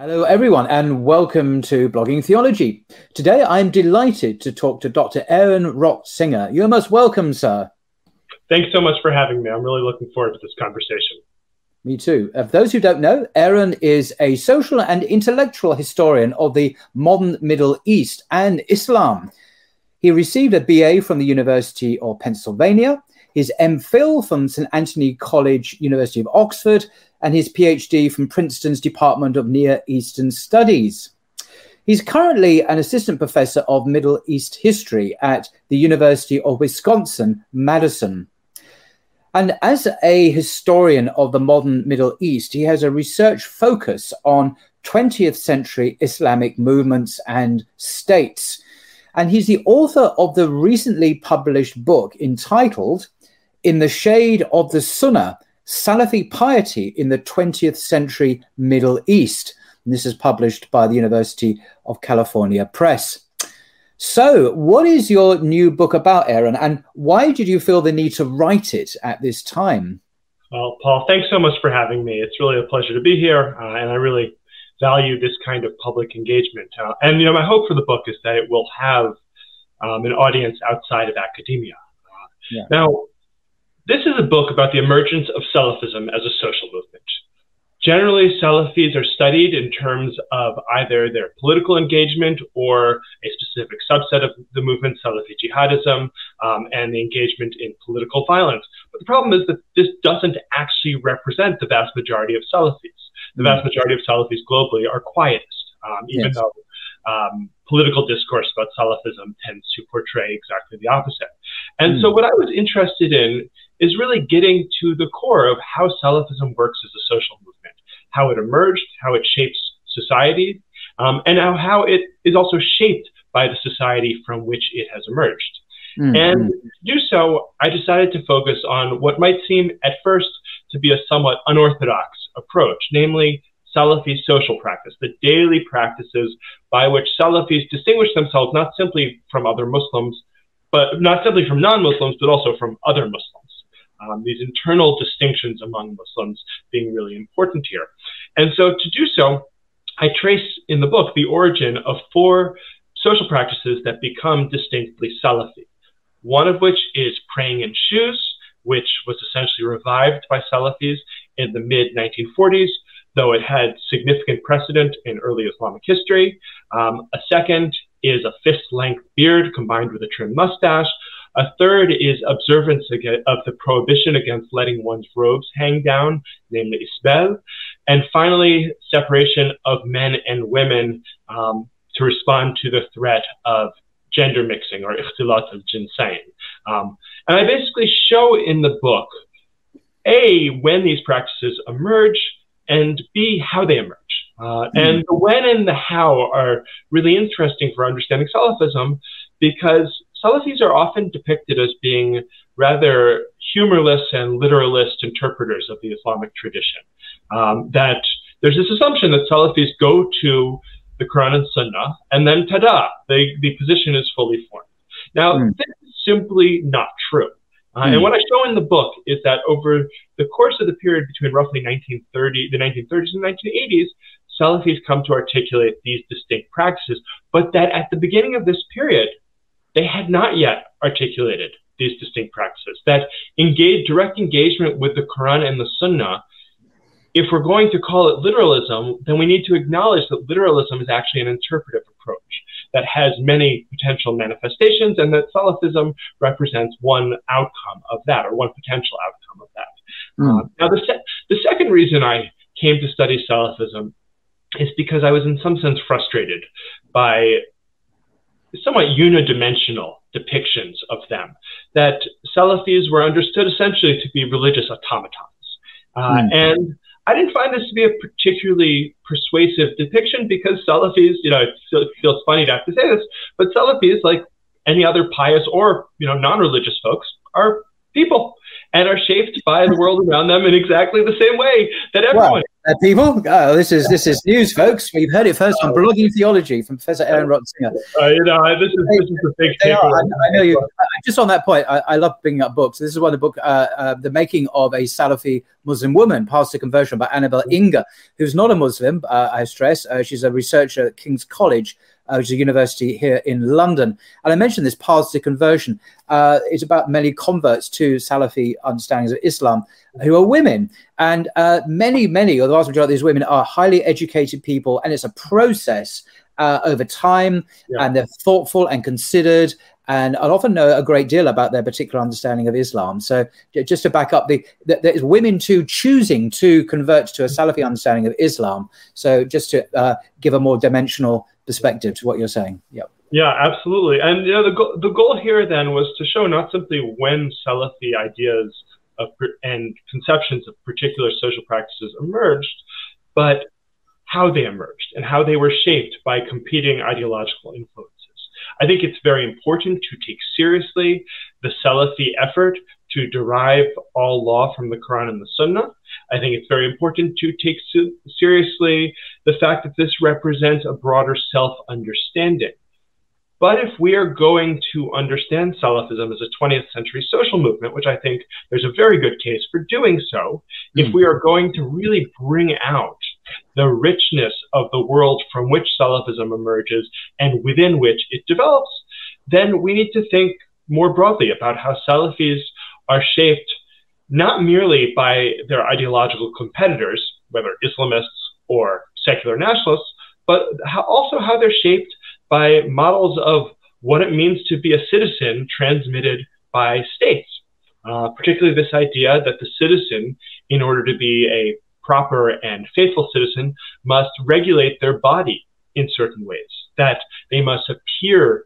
Hello, everyone, and welcome to Blogging Theology. Today, I'm delighted to talk to Dr. Aaron Singer. You're most welcome, sir. Thanks so much for having me. I'm really looking forward to this conversation. Me too. For those who don't know, Aaron is a social and intellectual historian of the modern Middle East and Islam. He received a BA from the University of Pennsylvania, his MPhil from St. Anthony College, University of Oxford, and his PhD from Princeton's Department of Near Eastern Studies. He's currently an assistant professor of Middle East history at the University of Wisconsin Madison. And as a historian of the modern Middle East, he has a research focus on 20th century Islamic movements and states. And he's the author of the recently published book entitled In the Shade of the Sunnah Salafi Piety in the 20th Century Middle East. And this is published by the University of California Press. So, what is your new book about, Aaron, and why did you feel the need to write it at this time? Well, Paul, thanks so much for having me. It's really a pleasure to be here, uh, and I really value this kind of public engagement. Uh, and you know, my hope for the book is that it will have um, an audience outside of academia. Uh, yeah. Now, this is a book about the emergence of Salafism as a social movement. Generally, Salafis are studied in terms of either their political engagement or a specific subset of the movement, Salafi jihadism, um, and the engagement in political violence. But the problem is that this doesn't actually represent the vast majority of Salafis. The vast majority of Salafis globally are quietist, um, even yes. though um, political discourse about Salafism tends to portray exactly the opposite. And mm. so, what I was interested in is really getting to the core of how Salafism works as a social movement how it emerged, how it shapes society, um, and how, how it is also shaped by the society from which it has emerged. Mm-hmm. And to do so, I decided to focus on what might seem at first to be a somewhat unorthodox approach, namely Salafi social practice, the daily practices by which Salafis distinguish themselves not simply from other Muslims, but not simply from non Muslims, but also from other Muslims um, these internal distinctions among Muslims being really important here. And so to do so, I trace in the book the origin of four social practices that become distinctly Salafi. One of which is praying in shoes, which was essentially revived by Salafis in the mid 1940s, though it had significant precedent in early Islamic history. Um, a second is a fist length beard combined with a trim mustache, a third is observance of the prohibition against letting one's robes hang down, namely isbal. And finally, separation of men and women um, to respond to the threat of gender mixing or ikhtilat al-jinsayn. Um, and I basically show in the book, A, when these practices emerge, and B, how they emerge. Uh, mm. And the when and the how are really interesting for understanding Salafism because Salafis are often depicted as being rather humorless and literalist interpreters of the Islamic tradition. Um, that there's this assumption that Salafis go to the Quran and Sunnah, and then tada, they, the position is fully formed. Now, mm. this is simply not true. Uh, mm. And what I show in the book is that over the course of the period between roughly 1930, the 1930s and 1980s, Salafis come to articulate these distinct practices, but that at the beginning of this period, they had not yet articulated these distinct practices. That engage direct engagement with the Quran and the Sunnah. If we're going to call it literalism, then we need to acknowledge that literalism is actually an interpretive approach that has many potential manifestations, and that Salafism represents one outcome of that, or one potential outcome of that. Mm. Uh, now, the, se- the second reason I came to study Salafism is because I was, in some sense, frustrated by somewhat unidimensional depictions of them, that Salafis were understood essentially to be religious automatons. Uh, mm. And I didn't find this to be a particularly persuasive depiction because Salafis, you know, it feels funny to have to say this, but Salafis, like any other pious or, you know, non-religious folks, are people and are shaped by the world around them in exactly the same way that everyone. Well, uh, people, oh, this is this is news, folks. We've heard it first on blogging theology from Professor Aaron Rock-Singer. Uh, you know, this is, this is a big. They are, I, I, know you. Uh, just on that point, I, I, love bringing up books. This is one of the book, uh, uh, the making of a Salafi Muslim woman, past to conversion by Anabel Inge, who's not a Muslim. Uh, I stress, she's a researcher at King's College which is a university here in London. And I mentioned this paths to conversion. Uh, it's about many converts to Salafi understandings of Islam who are women. And uh, many, many, or the vast majority of these women are highly educated people. And it's a process uh, over time. Yeah. And they're thoughtful and considered and I often know a great deal about their particular understanding of Islam. So just to back up, the, the there's women too choosing to convert to a Salafi understanding of Islam. So just to uh, give a more dimensional perspective to what you're saying. Yeah. Yeah, absolutely. And you know, the go- the goal here then was to show not simply when Salafi ideas of, and conceptions of particular social practices emerged, but how they emerged and how they were shaped by competing ideological influences. I think it's very important to take seriously the Salafi effort to derive all law from the Quran and the Sunnah. I think it's very important to take seriously the fact that this represents a broader self understanding. But if we are going to understand Salafism as a 20th century social movement, which I think there's a very good case for doing so, mm. if hmm. we are going to really bring out the richness of the world from which Salafism emerges and within which it develops, then we need to think more broadly about how Salafis are shaped not merely by their ideological competitors, whether Islamists or secular nationalists, but how, also how they're shaped by models of what it means to be a citizen transmitted by states. Uh, particularly this idea that the citizen, in order to be a proper and faithful citizen, must regulate their body in certain ways, that they must appear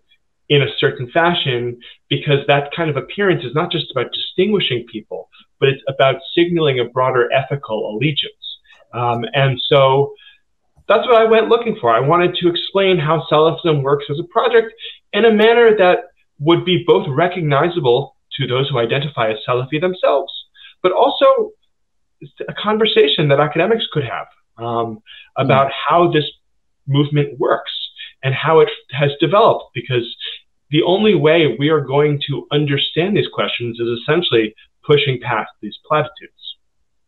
in a certain fashion because that kind of appearance is not just about distinguishing people, but it's about signaling a broader ethical allegiance. Um, and so that's what I went looking for. I wanted to explain how Salafism works as a project in a manner that would be both recognizable to those who identify as Salafi themselves, but also a conversation that academics could have um, about mm. how this movement works and how it has developed. Because the only way we are going to understand these questions is essentially pushing past these platitudes.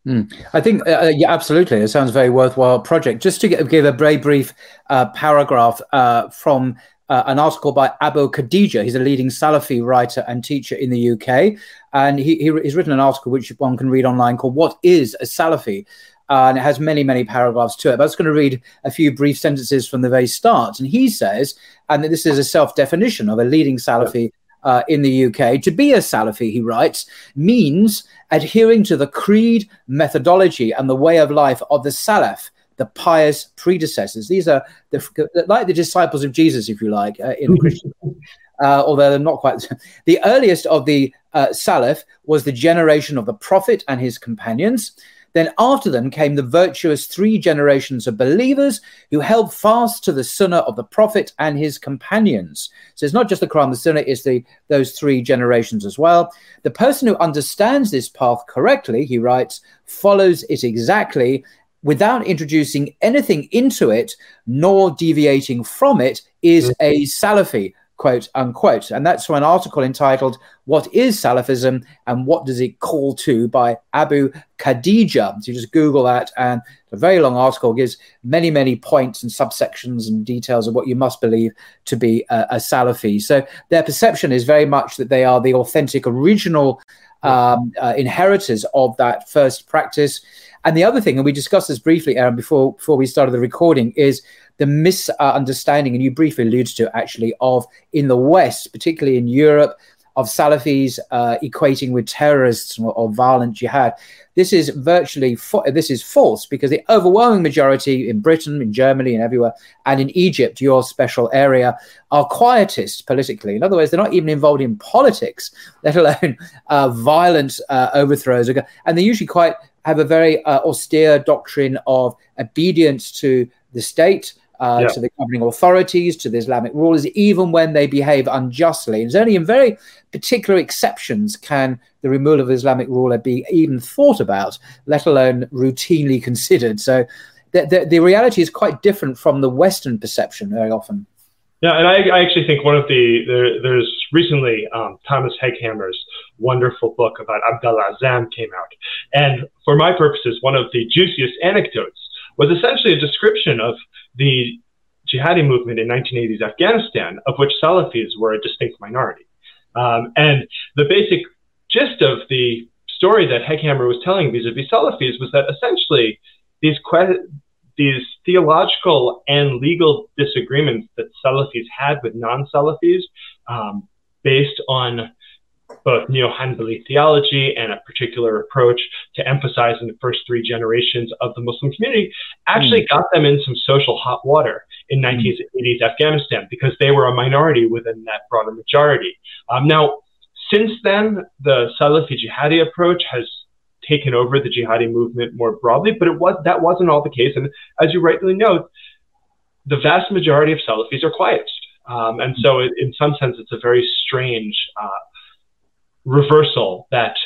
Mm. I think, uh, uh, yeah, absolutely. It sounds a very worthwhile project. Just to give a very brief uh, paragraph uh, from uh, an article by Abu Khadija. He's a leading Salafi writer and teacher in the UK. And he, he, he's written an article which one can read online called What is a Salafi? Uh, and it has many, many paragraphs to it. But I was going to read a few brief sentences from the very start. And he says, and this is a self definition of a leading Salafi uh, in the UK. To be a Salafi, he writes, means adhering to the creed, methodology, and the way of life of the Salaf, the pious predecessors. These are the, like the disciples of Jesus, if you like, uh, in Christian. Uh, although they're not quite. The earliest of the uh, Salaf was the generation of the Prophet and his companions. Then after them came the virtuous three generations of believers who held fast to the Sunnah of the Prophet and his companions. So it's not just the Quran, the Sunnah is the those three generations as well. The person who understands this path correctly, he writes, follows it exactly without introducing anything into it nor deviating from it is a Salafi quote unquote. And that's from an article entitled What is Salafism and What Does It Call to by Abu Khadija. So you just Google that, and a very long article gives many, many points and subsections and details of what you must believe to be a, a Salafi. So their perception is very much that they are the authentic, original um, uh, inheritors of that first practice. And the other thing, and we discussed this briefly, Aaron, before before we started the recording, is the misunderstanding, and you briefly alluded to actually, of in the West, particularly in Europe, of Salafis uh, equating with terrorists or, or, violent jihad. This is virtually this is false because the overwhelming majority in Britain, in Germany, and everywhere, and in Egypt, your special area, are quietists politically. In other words, they're not even involved in politics, let alone uh, violent uh, overthrows, and they're usually quite have a very uh, austere doctrine of obedience to the state, uh, yeah. to the governing authorities, to the Islamic rulers, even when they behave unjustly. It's only in very particular exceptions can the removal of Islamic ruler be even thought about, let alone routinely considered. So the, the, the reality is quite different from the Western perception very often. Yeah, and I, I actually think one of the there, there's recently um, Thomas Hegghammer's wonderful book about Abdullah Azzam came out, and for my purposes, one of the juiciest anecdotes was essentially a description of the jihadi movement in 1980s Afghanistan, of which Salafis were a distinct minority. Um, and the basic gist of the story that Hegghammer was telling vis-a-vis Salafis was that essentially these que- these theological and legal disagreements that Salafis had with non-Salafis, um, based on both neo-Hanbali theology and a particular approach to emphasizing the first three generations of the Muslim community, actually mm. got them in some social hot water in 1980s mm. Afghanistan because they were a minority within that broader majority. Um, now, since then, the Salafi jihadi approach has taken over the jihadi movement more broadly, but it was that wasn't all the case. And as you rightly note, the vast majority of Salafis are quietist. Um, and so, it, in some sense, it's a very strange uh, reversal that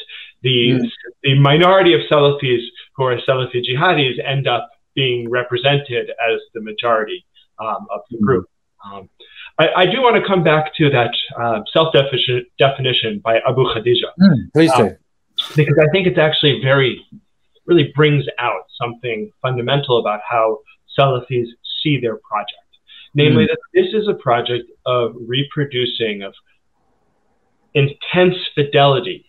the, mm. the minority of Salafis who are Salafi jihadis end up being represented as the majority um, of the group. Um, I, I, do want to come back to that uh, self definition by Abu Khadija. Mm, please do. Um, because I think it's actually very, really brings out something fundamental about how Salafis see their project. Namely, mm. that this is a project of reproducing, of intense fidelity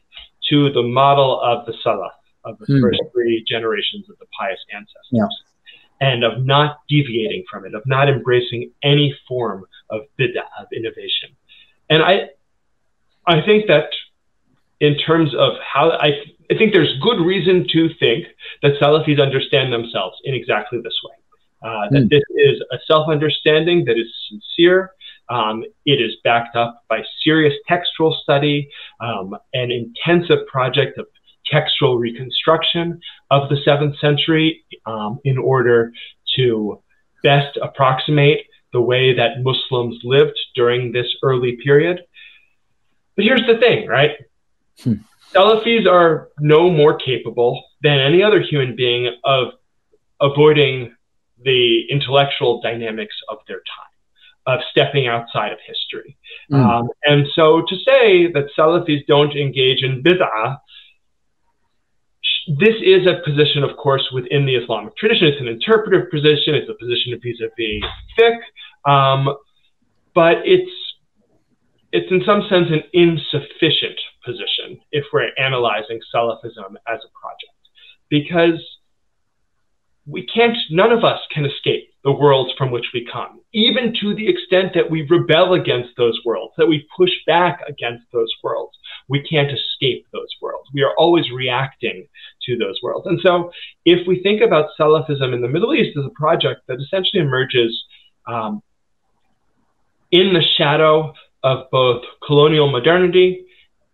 to the model of the Salaf, of the mm. first three generations of the pious ancestors. Yeah. And of not deviating from it, of not embracing any form of bid'ah, of innovation. And I, I think that in terms of how I, I think there's good reason to think that Salafis understand themselves in exactly this way. Uh, that mm. this is a self understanding that is sincere. Um, it is backed up by serious textual study, um, an intensive project of textual reconstruction of the seventh century um, in order to best approximate the way that Muslims lived during this early period. But here's the thing, right? Hmm. Salafis are no more capable than any other human being of avoiding the intellectual dynamics of their time, of stepping outside of history. Mm. Um, and so to say that Salafis don't engage in bid'ah, this is a position, of course, within the Islamic tradition. It's an interpretive position. It's a position vis-a-vis fiqh, um, but it's it's in some sense an insufficient position if we're analyzing Salafism as a project, because we can't, none of us can escape the worlds from which we come, even to the extent that we rebel against those worlds, that we push back against those worlds. We can't escape those worlds. We are always reacting to those worlds. And so, if we think about Salafism in the Middle East as a project that essentially emerges um, in the shadow of both colonial modernity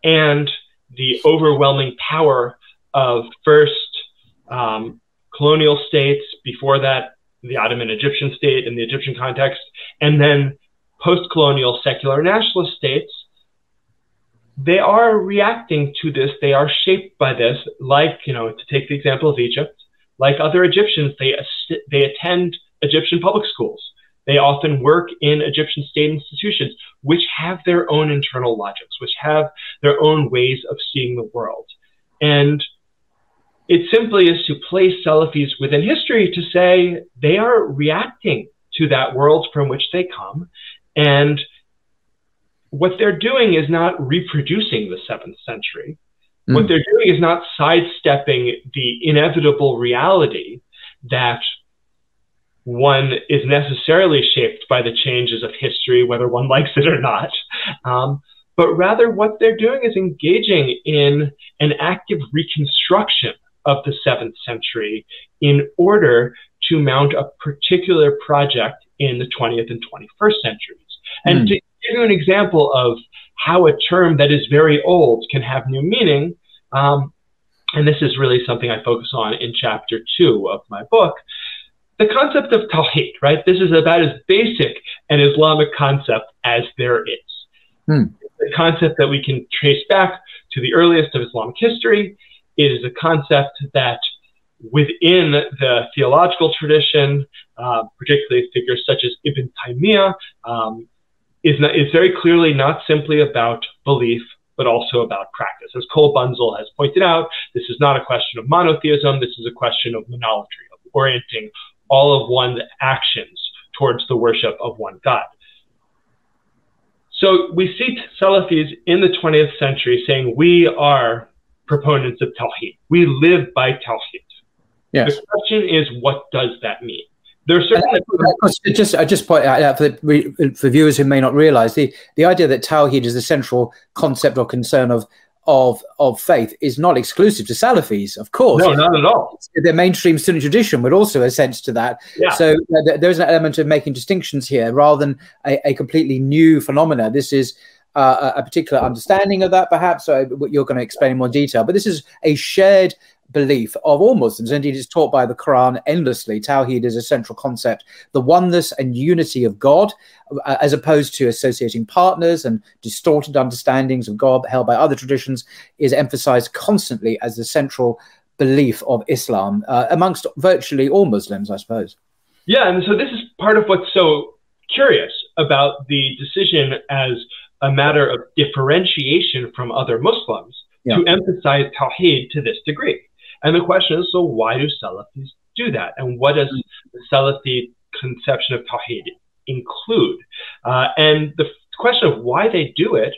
and the overwhelming power of first um, colonial states, before that, the Ottoman Egyptian state in the Egyptian context, and then post colonial secular nationalist states, they are reacting to this. They are shaped by this, like, you know, to take the example of Egypt, like other Egyptians, they, they attend Egyptian public schools. They often work in Egyptian state institutions, which have their own internal logics, which have their own ways of seeing the world. And it simply is to place Salafis within history to say they are reacting to that world from which they come. And what they're doing is not reproducing the seventh century. Mm. What they're doing is not sidestepping the inevitable reality that one is necessarily shaped by the changes of history, whether one likes it or not. Um, but rather, what they're doing is engaging in an active reconstruction of the seventh century in order to mount a particular project in the 20th and 21st centuries. And mm. to give you an example of how a term that is very old can have new meaning, um, and this is really something I focus on in chapter two of my book, the concept of Tawheed, right? This is about as basic an Islamic concept as there is. Hmm. The concept that we can trace back to the earliest of Islamic history. It is a concept that within the theological tradition, uh, particularly figures such as Ibn Taymiyyah, um, is, not, is very clearly not simply about belief, but also about practice. As Cole Bunzel has pointed out, this is not a question of monotheism, this is a question of monolatry, of orienting all of one's actions towards the worship of one God. So we see Salafis in the 20th century saying we are proponents of Tawheed. We live by Tawheed. Yes. The question is, what does that mean? There are certain. just, I just point out for, the, for viewers who may not realize the, the idea that Tawheed is the central concept or concern of of of faith is not exclusive to Salafis, of course. No, not at all. The mainstream Sunni tradition would also assent to that. Yeah. So uh, there's an element of making distinctions here rather than a, a completely new phenomena. This is uh, a particular understanding of that, perhaps. So you're going to explain in more detail, but this is a shared belief of all Muslims. Indeed, it's taught by the Quran endlessly. Tawheed is a central concept. The oneness and unity of God, uh, as opposed to associating partners and distorted understandings of God held by other traditions, is emphasized constantly as the central belief of Islam uh, amongst virtually all Muslims, I suppose. Yeah, and so this is part of what's so curious about the decision as a matter of differentiation from other Muslims yeah. to emphasize Tawheed to this degree. And the question is, so why do Salafis do that? And what does the Salafi conception of Tawheed include? Uh, and the question of why they do it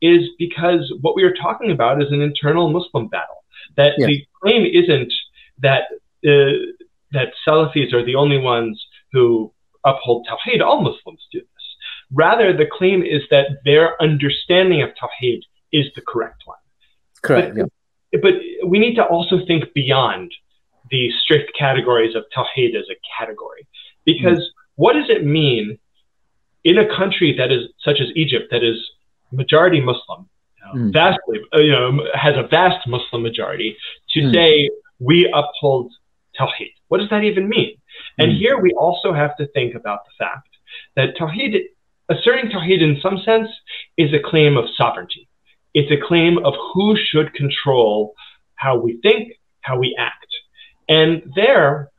is because what we are talking about is an internal Muslim battle. That yes. the claim isn't that uh, that Salafis are the only ones who uphold Tawheed. All Muslims do. Rather, the claim is that their understanding of Tawheed is the correct one. Correct. But, yeah but we need to also think beyond the strict categories of tawhid as a category, because mm. what does it mean in a country that is such as Egypt that is majority Muslim, mm. vastly, you know, has a vast Muslim majority, to mm. say we uphold tawhid? What does that even mean? And mm. here we also have to think about the fact that tawhid, asserting tawhid in some sense, is a claim of sovereignty. It's a claim of who should control how we think, how we act. And there,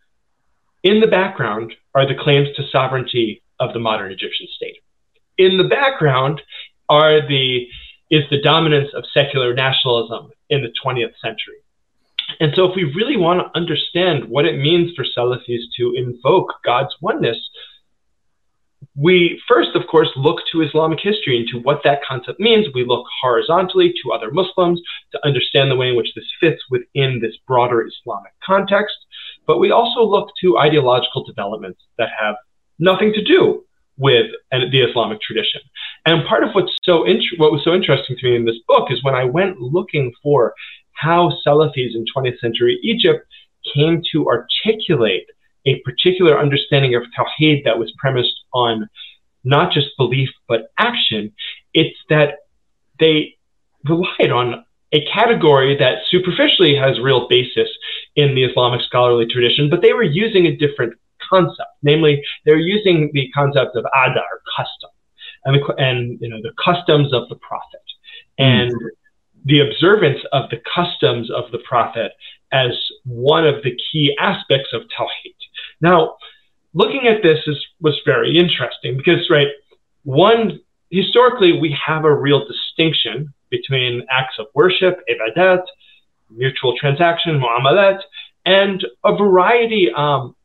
in the background, are the claims to sovereignty of the modern Egyptian state. In the background are the is the dominance of secular nationalism in the 20th century. And so, if we really want to understand what it means for Salafis to invoke God's oneness, we first, of course, look to Islamic history and to what that concept means. We look horizontally to other Muslims to understand the way in which this fits within this broader Islamic context. But we also look to ideological developments that have nothing to do with the Islamic tradition. And part of what's so int- what was so interesting to me in this book is when I went looking for how Salafis in 20th century Egypt came to articulate a particular understanding of Tawheed that was premised on not just belief but action. It's that they relied on a category that superficially has real basis in the Islamic scholarly tradition, but they were using a different concept. Namely, they're using the concept of ada or custom, and, the, and you know the customs of the prophet, and mm-hmm. the observance of the customs of the prophet as one of the key aspects of Tawheed. Now, looking at this is, was very interesting because, right, one, historically, we have a real distinction between acts of worship, ibadat, mutual transaction, muamalat, and a variety um,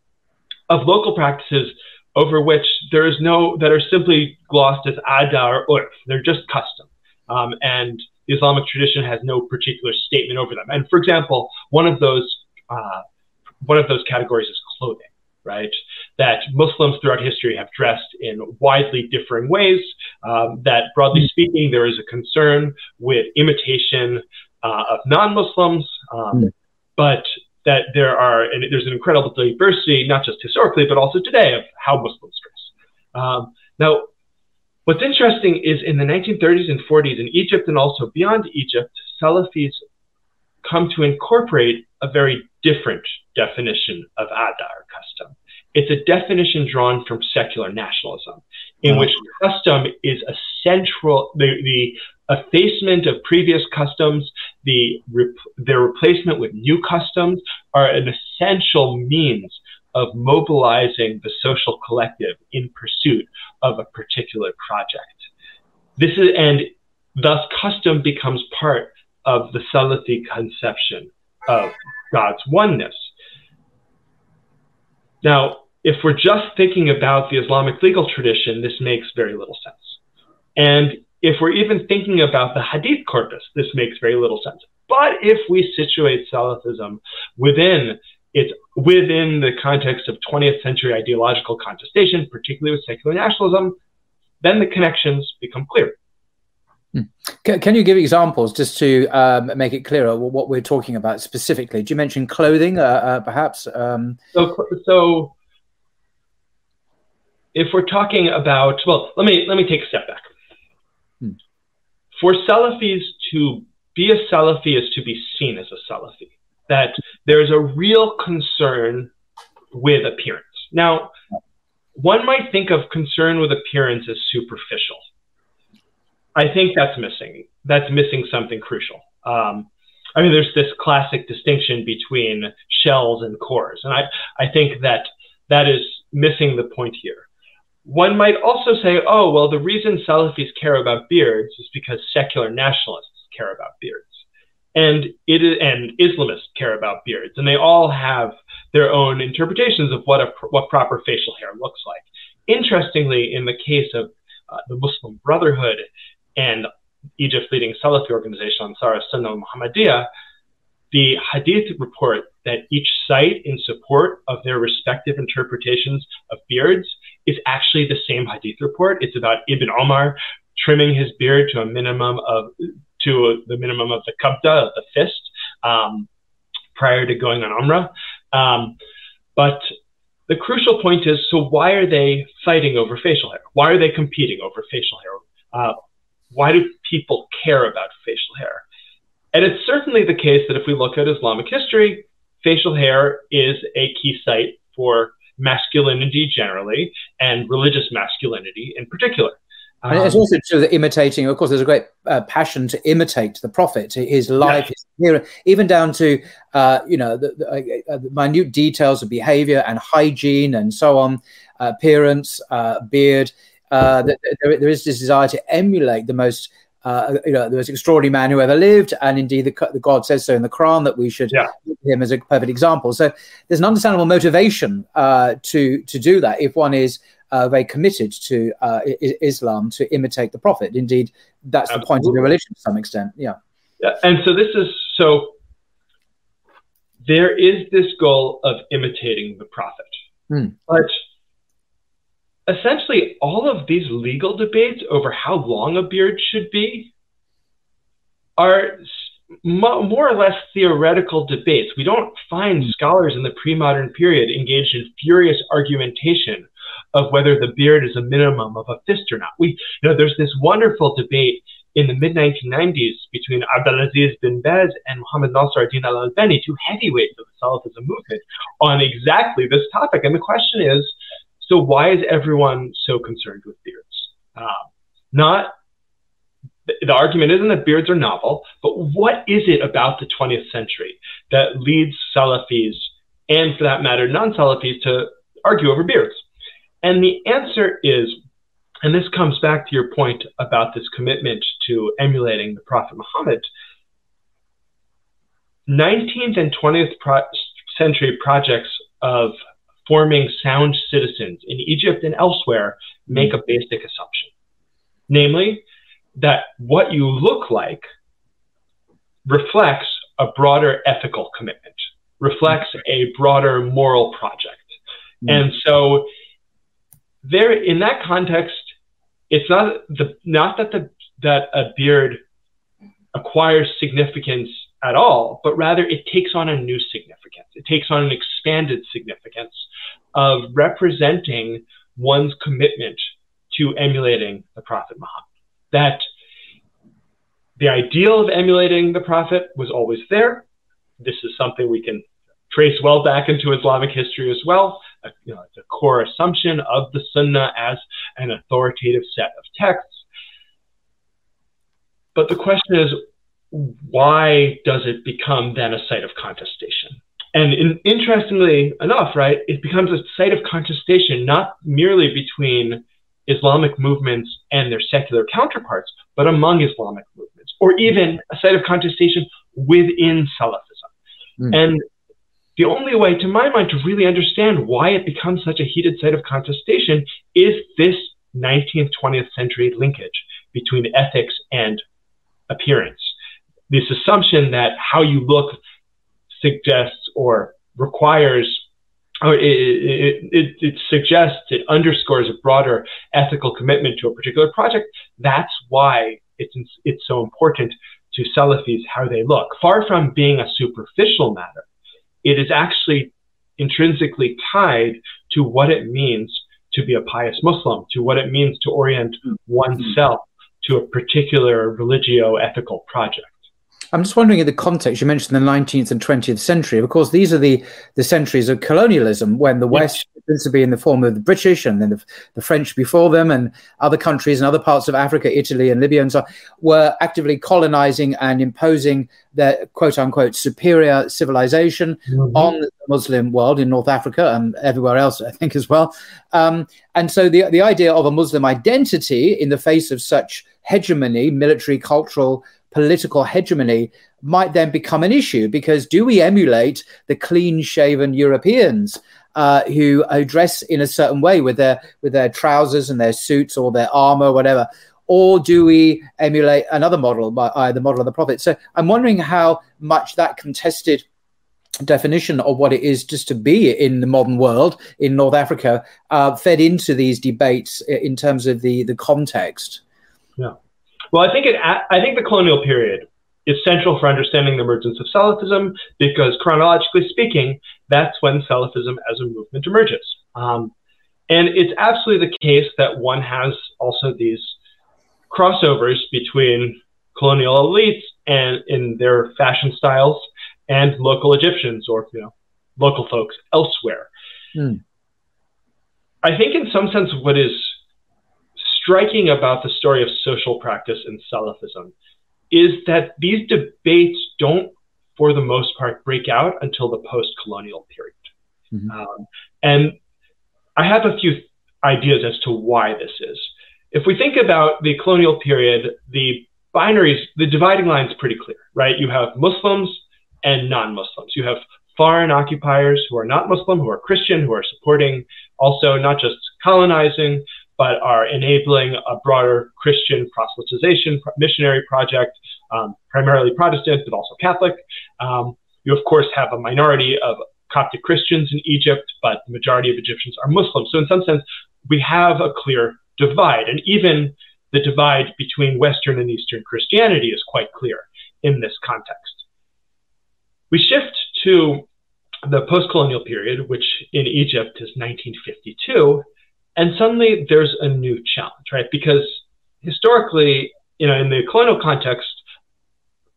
of local practices over which there is no, that are simply glossed as ada or urf. They're just custom. Um, and the Islamic tradition has no particular statement over them. And for example, one of those, uh, one of those categories is clothing right? That Muslims throughout history have dressed in widely differing ways. Um, that broadly speaking, there is a concern with imitation uh, of non-Muslims, um, mm. but that there are and there's an incredible diversity, not just historically but also today, of how Muslims dress. Um, now, what's interesting is in the 1930s and 40s in Egypt and also beyond Egypt, Salafis come to incorporate a very different definition of adar custom. It's a definition drawn from secular nationalism, in which custom is a central, the, the effacement of previous customs, the their replacement with new customs are an essential means of mobilizing the social collective in pursuit of a particular project. This is, and thus custom becomes part of the Salafi conception of God's oneness. Now, if we're just thinking about the Islamic legal tradition, this makes very little sense. And if we're even thinking about the Hadith corpus, this makes very little sense. But if we situate Salafism within it's within the context of 20th century ideological contestation, particularly with secular nationalism, then the connections become clear. Hmm. Can, can, you give examples just to um, make it clearer what we're talking about specifically? Do you mention clothing, uh, uh, perhaps? Um... So, so, if we're talking about, well, let me let me take a step back. Hmm. For Salafis to be a Salafi is to be seen as a Salafi that there's a real concern with appearance. Now, one might think of concern with appearance as superficial. I think that's missing. That's missing something crucial. Um, I mean, there's this classic distinction between shells and cores, and I, I think that that is missing the point here. One might also say, oh, well, the reason Salafis care about beards is because secular nationalists care about beards and it is, and Islamists care about beards, and they all have their own interpretations of what a what proper facial hair looks like. Interestingly, in the case of uh, the Muslim Brotherhood and Egypt's leading Salafi organization, Ansar Sunnah Muhammadiyah, the Hadith report that each cite in support of their respective interpretations of beards is actually the same Hadith report. It's about Ibn Omar trimming his beard to a minimum of to the minimum of the kabda, the fist, um, prior to going on Umrah. Um, but the crucial point is so why are they fighting over facial hair? Why are they competing over facial hair? Uh, why do people care about facial hair? And it's certainly the case that if we look at Islamic history, facial hair is a key site for masculinity generally and religious masculinity in particular. Um, and it's also sort of imitating. Of course, there's a great uh, passion to imitate the prophet, his life, his even down to uh, you know the, the, uh, the, minute details of behavior and hygiene and so on, uh, appearance, uh, beard. Uh, there, there is this desire to emulate the most. you know, the most extraordinary man who ever lived, and indeed, the, the God says so in the Quran that we should yeah. him as a perfect example. So, there's an understandable motivation to to do that if one is uh, very committed to uh, Islam to imitate the Prophet. Indeed, that's Absolutely. the point of the religion to some extent. Yeah. yeah. And so this is so there is this goal of imitating the Prophet. Mm. But essentially, all of these legal debates over how long a beard should be are more or less theoretical debates. We don't find scholars in the pre modern period engaged in furious argumentation of whether the beard is a minimum of a fist or not. We, you know, there's this wonderful debate in the mid 1990s between Abdelaziz bin Baz and Muhammad Nasr ad-Din al-Albani, two heavyweights of the Salafism movement, on exactly this topic. And the question is, so why is everyone so concerned with beards? Uh, not the argument isn't that beards are novel, but what is it about the 20th century that leads Salafis and, for that matter, non-Salafis to argue over beards? And the answer is, and this comes back to your point about this commitment to emulating the Prophet Muhammad. 19th and 20th pro- century projects of forming sound citizens in Egypt and elsewhere make a basic assumption. Namely, that what you look like reflects a broader ethical commitment, reflects a broader moral project. Mm. And so there in that context, it's not the not that the that a beard acquires significance at all, but rather it takes on a new significance. It takes on an expanded significance of representing one's commitment to emulating the Prophet Muhammad. That the ideal of emulating the Prophet was always there, this is something we can trace well back into Islamic history as well. Uh, you know, it's a core assumption of the Sunnah as an authoritative set of texts. But the question is, why does it become then a site of contestation? And in, interestingly enough, right, it becomes a site of contestation not merely between Islamic movements and their secular counterparts, but among Islamic movements, or even a site of contestation within Salafism. Mm. And the only way, to my mind, to really understand why it becomes such a heated site of contestation is this 19th, 20th century linkage between ethics and appearance. This assumption that how you look suggests or requires or it, it, it, it, suggests, it underscores a broader ethical commitment to a particular project. That's why it's, it's so important to Salafis how they look. Far from being a superficial matter, it is actually intrinsically tied to what it means to be a pious Muslim, to what it means to orient mm-hmm. oneself to a particular religio ethical project. I'm just wondering in the context you mentioned the 19th and 20th century. Of course, these are the, the centuries of colonialism when the West, principally in the form of the British and then the, the, French before them and other countries and other parts of Africa, Italy and Libya and so on, were actively colonizing and imposing their quote unquote superior civilization mm-hmm. on the Muslim world in North Africa and everywhere else, I think, as well. Um, and so the, the idea of a Muslim identity in the face of such hegemony, military, cultural, political hegemony might then become an issue because do we emulate the clean shaven Europeans uh, who, dress in a certain way with their with their trousers and their suits or their armor, whatever? Or do we emulate another model, uh, the model of the Prophet? So I'm wondering how much that contested definition of what it is just to be in the modern world in North Africa uh, fed into these debates in terms of the the context. Yeah. Well, I think it. I think the colonial period is central for understanding the emergence of Salafism because, chronologically speaking, that's when Salafism as a movement emerges. Um, and it's absolutely the case that one has also these crossovers between colonial elites and in their fashion styles and local Egyptians or you know local folks elsewhere. Mm. I think in some sense what is striking about the story of social practice in Salafism is that these debates don't, for the most part, break out until the post colonial period. Mm-hmm. Um, and I have a few ideas as to why this is. If we think about the colonial period, the binaries, the dividing line is pretty clear, right? You have Muslims and non Muslims. You have foreign occupiers who are not Muslim, who are Christian, who are supporting also not just colonizing, but are enabling a broader Christian proselytization missionary project, um, primarily Protestant, but also Catholic. Um, you, of course, have a minority of Coptic Christians in Egypt, but the majority of Egyptians are Muslims. So, in some sense, we have a clear divide. And even the divide between Western and Eastern Christianity is quite clear in this context. We shift to the post colonial period, which in Egypt is 1952. And suddenly there's a new challenge, right? Because historically, you know, in the colonial context,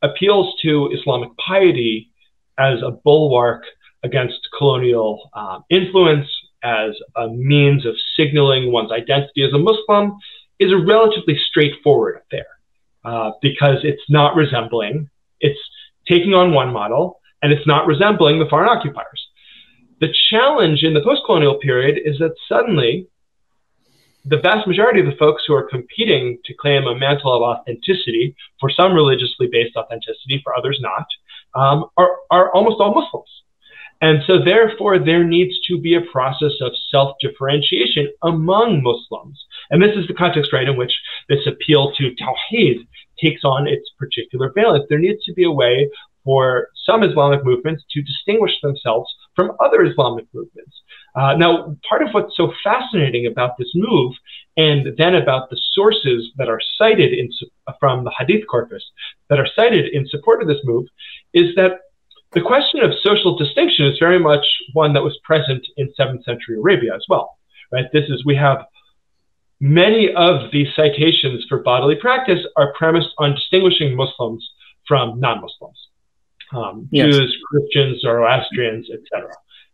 appeals to Islamic piety as a bulwark against colonial um, influence, as a means of signaling one's identity as a Muslim, is a relatively straightforward affair uh, because it's not resembling, it's taking on one model, and it's not resembling the foreign occupiers. The challenge in the post colonial period is that suddenly the vast majority of the folks who are competing to claim a mantle of authenticity, for some religiously based authenticity, for others not, um, are, are almost all Muslims. And so, therefore, there needs to be a process of self differentiation among Muslims. And this is the context, right, in which this appeal to Tawheed takes on its particular valence. There needs to be a way for some Islamic movements to distinguish themselves from other Islamic movements. Uh, now, part of what's so fascinating about this move, and then about the sources that are cited in, from the Hadith corpus that are cited in support of this move, is that the question of social distinction is very much one that was present in 7th century Arabia as well. Right? This is we have many of these citations for bodily practice are premised on distinguishing Muslims from non-Muslims. Um, yes. Jews, Christians, Zoroastrians, etc.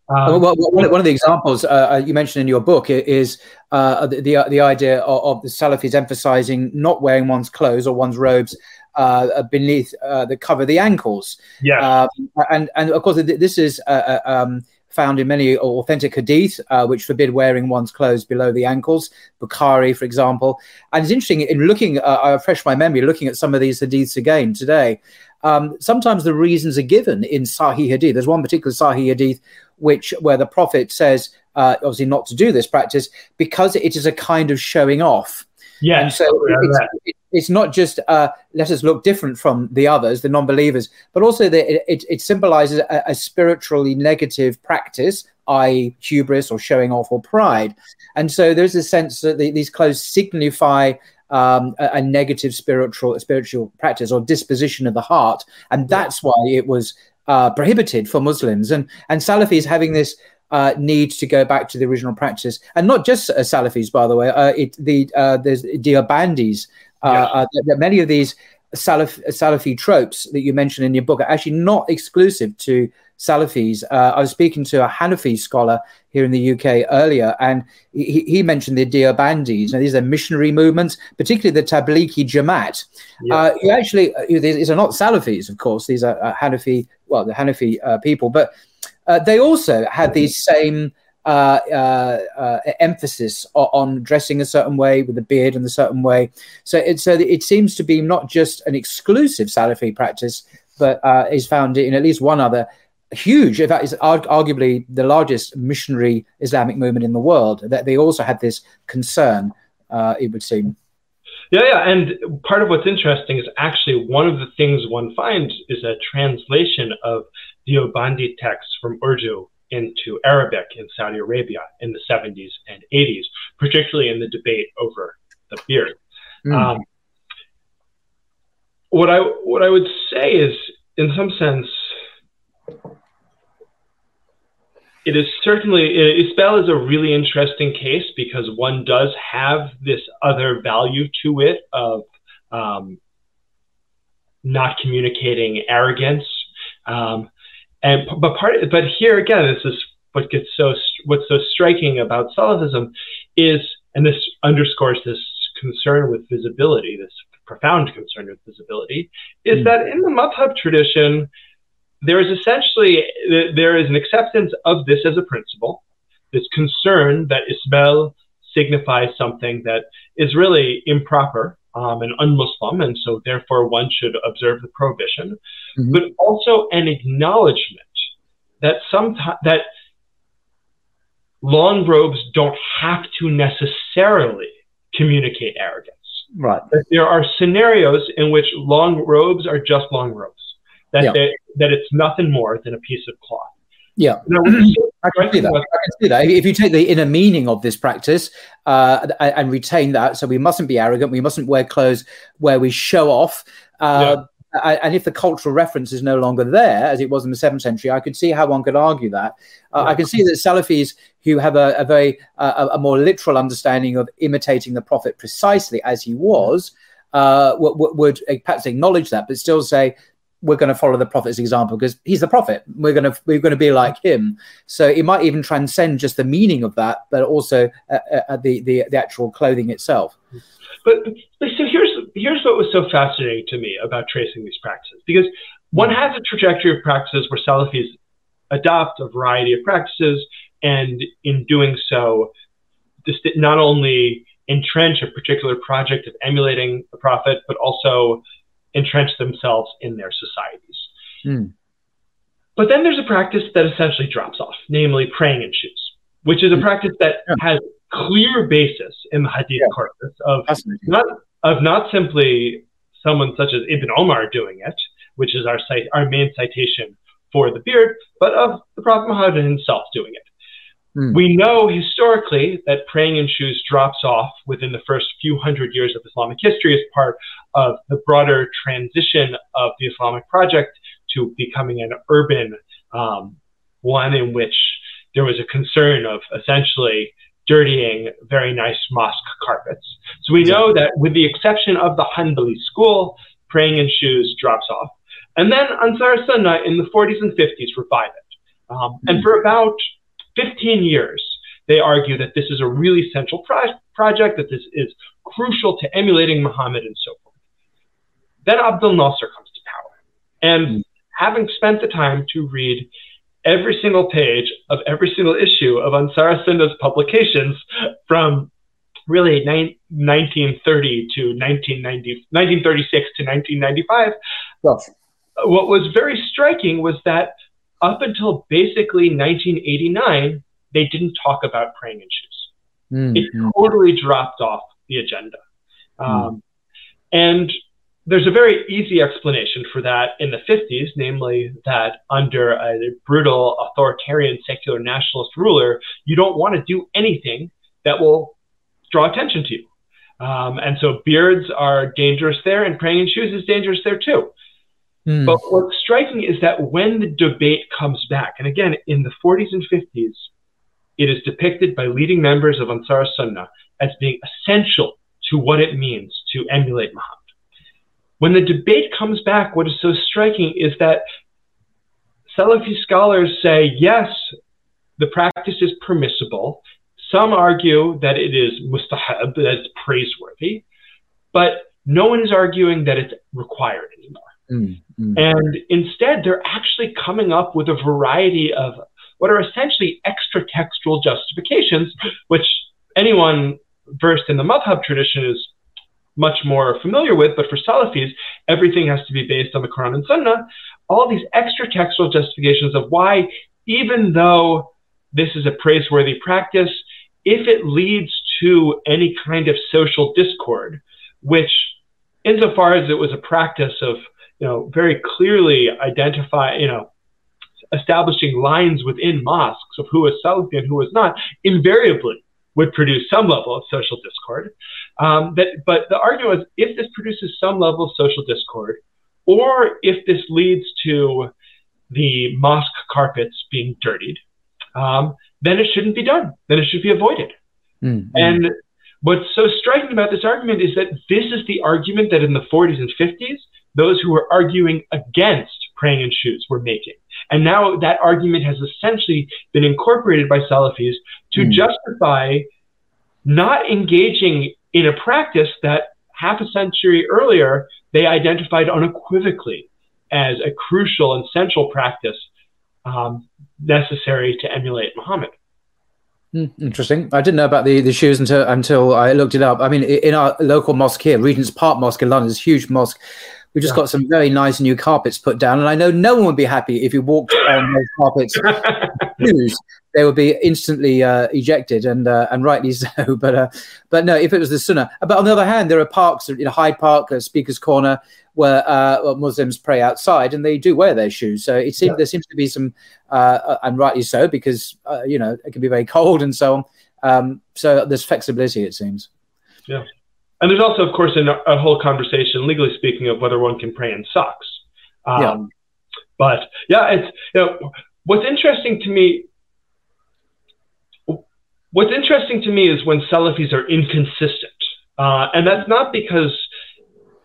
Um, well, one, one, of the examples uh, uh, you mentioned in your book is uh, the, the, the idea of, of, the Salafis emphasizing not wearing one's clothes or one's robes uh, beneath uh, the cover of the ankles. Yeah, um, and and of course this is uh, um, found in many authentic hadith, which forbid wearing one's clothes below the ankles. Bukhari, for example, and it's interesting in looking. I refresh my memory looking at some of these hadiths again today. Um, sometimes the reasons are given in Sahih Hadith. There's one particular Sahih Hadith which where the prophet says uh, obviously not to do this practice because it is a kind of showing off. Yeah. And so it's, it's, not just uh, let us look different from the others, the non-believers, but also that it, it, it, symbolizes a, a, spiritually negative practice, i.e., hubris or showing off or pride. And so there's a sense that the, these clothes signify um, a, a, negative spiritual spiritual practice or disposition of the heart, and that's why it was uh, prohibited for Muslims. And and Salafis having this uh, need to go back to the original practice, and not just uh, Salafis, by the way. Uh, it the uh, there's Deobandis. Uh, yeah. many of these Salaf, Salafi tropes that you mentioned in your book are actually not exclusive to Salafis. Uh, I was speaking to a Hanafi scholar here in the UK earlier, and he, he mentioned the Deobandis. Now, these are missionary movements, particularly the Tablighi Jamaat. Yeah. Uh, actually, uh, these are not Salafis, of course. These are uh, Hanafi, well, the Hanafi uh, people, but uh, they also had these same uh, uh, uh, emphasis on, dressing a certain way with a beard in a certain way. So it, so it seems to be not just an exclusive Salafi practice, but uh, is found in at least one other huge, in fact, is arguably the largest missionary Islamic movement in the world. That they also had this concern, uh, it would seem. Yeah, yeah, and part of what's interesting is actually one of the things one finds is a translation of the Deobandi texts from Urdu into Arabic in Saudi Arabia in the 70s and 80s, particularly in the debate over the beard. Mm. Um, what I what I would say is, in some sense, it is certainly Isbal is a really interesting case because one does have this other value to it of um, not communicating arrogance. Um, and but part but here again, this is what gets so what's so striking about Salafism is, and this underscores this concern with visibility, this profound concern with visibility, is mm. that in the madhab tradition, there is essentially there is an acceptance of this as a principle, this concern that isbal signifies something that is really improper um, and un-Muslim, and so therefore one should observe the prohibition, mm-hmm. but also an acknowledgement that sometimes that long robes don't have to necessarily communicate arrogance. Right. That there are scenarios in which long robes are just long robes. That yeah. they, that it's nothing more than a piece of cloth. Yeah, I can see that. I can see that. If you take the inner meaning of this practice uh, and retain that, so we mustn't be arrogant. We mustn't wear clothes where we show off. Uh, yeah. And if the cultural reference is no longer there, as it was in the seventh century, I could see how one could argue that. Uh, yeah. I can see that Salafis who have a, a very a more literal understanding of imitating the Prophet precisely as he was uh, would, would perhaps acknowledge that, but still say we're going to follow the prophet's example because he's the prophet. We're going to we're going to be like him. So it might even transcend just the meaning of that, but also uh, uh, the, the the actual clothing itself. But, but so here's here's what was so fascinating to me about tracing these practices because one has a trajectory of practices where Salafis adopt a variety of practices, and in doing so, this not only entrench a particular project of emulating the prophet, but also entrench themselves in their societies. Mm. But then there's a practice that essentially drops off, namely praying in shoes, which is a practice that yeah. has clear basis in the hadith yeah. corpus of not, of not simply someone such as Ibn Omar doing it, which is our, cite, our main citation for the beard, but of the Prophet Muhammad himself doing it. Mm. We know historically that praying in shoes drops off within the first few hundred years of Islamic history as part of the broader transition of the Islamic project to becoming an urban um, one in which there was a concern of essentially dirtying very nice mosque carpets. So we know that with the exception of the Hanbali school, praying in shoes drops off. And then Ansar Sunnah in the 40s and 50s revive it. Um, and for about 15 years, they argue that this is a really central pro- project, that this is crucial to emulating Muhammad and so forth. Then Abdel Nasser comes to power. And mm. having spent the time to read every single page of every single issue of Ansar Sunnah's publications from really 1930 to 1990, 1936 to 1995, yes. what was very striking was that up until basically 1989, they didn't talk about praying in shoes. Mm-hmm. It totally dropped off the agenda. Mm. Um, and there's a very easy explanation for that in the 50s, namely that under a brutal, authoritarian, secular nationalist ruler, you don't want to do anything that will draw attention to you. Um, and so beards are dangerous there, and praying in shoes is dangerous there too. Mm. But what's striking is that when the debate comes back, and again, in the 40s and 50s, it is depicted by leading members of Ansar Sunnah as being essential to what it means to emulate Muhammad. When the debate comes back, what is so striking is that Salafi scholars say, yes, the practice is permissible. Some argue that it is mustahab, that it's praiseworthy, but no one is arguing that it's required anymore. Mm, mm. And instead, they're actually coming up with a variety of what are essentially extra textual justifications, which anyone versed in the madhab tradition is much more familiar with. But for Salafis, everything has to be based on the Quran and Sunnah. All these extra textual justifications of why, even though this is a praiseworthy practice, if it leads to any kind of social discord, which insofar as it was a practice of, you know, very clearly identify, you know, establishing lines within mosques of who is Salafi and who is not, invariably would produce some level of social discord. Um, that, but the argument was if this produces some level of social discord, or if this leads to the mosque carpets being dirtied, um, then it shouldn't be done. Then it should be avoided. Mm-hmm. And what's so striking about this argument is that this is the argument that in the 40s and 50s, those who were arguing against praying in shoes were making. And now that argument has essentially been incorporated by Salafis to mm. justify not engaging in a practice that half a century earlier they identified unequivocally as a crucial and central practice um, necessary to emulate Muhammad. Hmm, interesting. I didn't know about the, the shoes until until I looked it up. I mean, in our local mosque here, Regent's Park Mosque in London, is a huge mosque. We just yeah. got some very nice new carpets put down, and I know no one would be happy if you walked on those carpets shoes. They would be instantly uh, ejected, and uh, and rightly so. But uh, but no, if it was the Sunnah. But on the other hand, there are parks, you know, Hyde Park, uh, Speaker's Corner, where uh, Muslims pray outside, and they do wear their shoes. So it seems yeah. there seems to be some, uh, and rightly so, because you know it can be very cold and so on. Um, so there's flexibility, it seems. Yeah. And there's also, of course, a, a whole conversation, legally speaking, of whether one can pray in socks. Um, yeah. But yeah, it's you know, what's interesting to me. What's interesting to me is when Salafis are inconsistent, uh, and that's not because,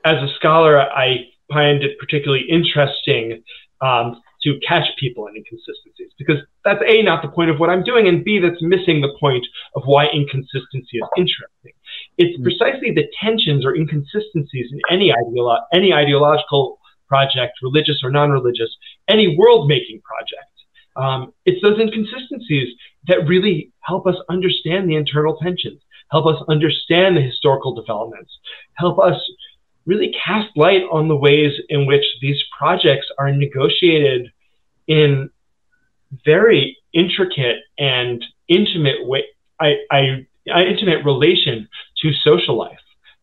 as a scholar, I find it particularly interesting um, to catch people in inconsistencies because that's a not the point of what I'm doing, and b that's missing the point of why inconsistency is interesting. It's mm-hmm. precisely the tensions or inconsistencies in any ideolo- any ideological project, religious or non-religious, any world-making project. Um, it's those inconsistencies that really help us understand the internal tensions, help us understand the historical developments, help us really cast light on the ways in which these projects are negotiated in very intricate and intimate way, I, I, I intimate relation to social life.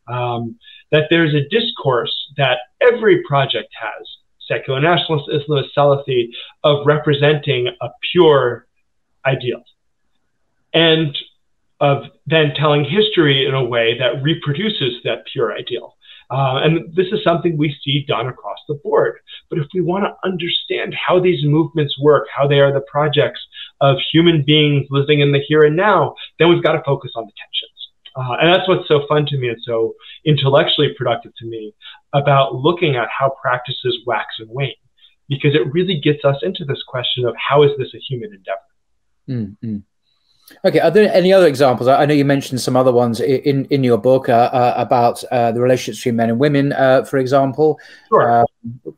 Um, that there's a discourse that every project has, secular nationalist, Islamist, Salafi, of representing a pure ideal. And of then telling history in a way that reproduces that pure ideal. Uh, and this is something we see done across the board. But if we want to understand how these movements work, how they are the projects of human beings living in the here and now, then we've got to focus on the tensions. Uh, and that's what's so fun to me and so intellectually productive to me about looking at how practices wax and wane. because it really gets us into this question of how is this a human endeavor? Mm-hmm. Okay, are there any other examples? I know you mentioned some other ones in in your book uh, uh, about uh, the relationships between men and women, uh, for example. Sure. Um,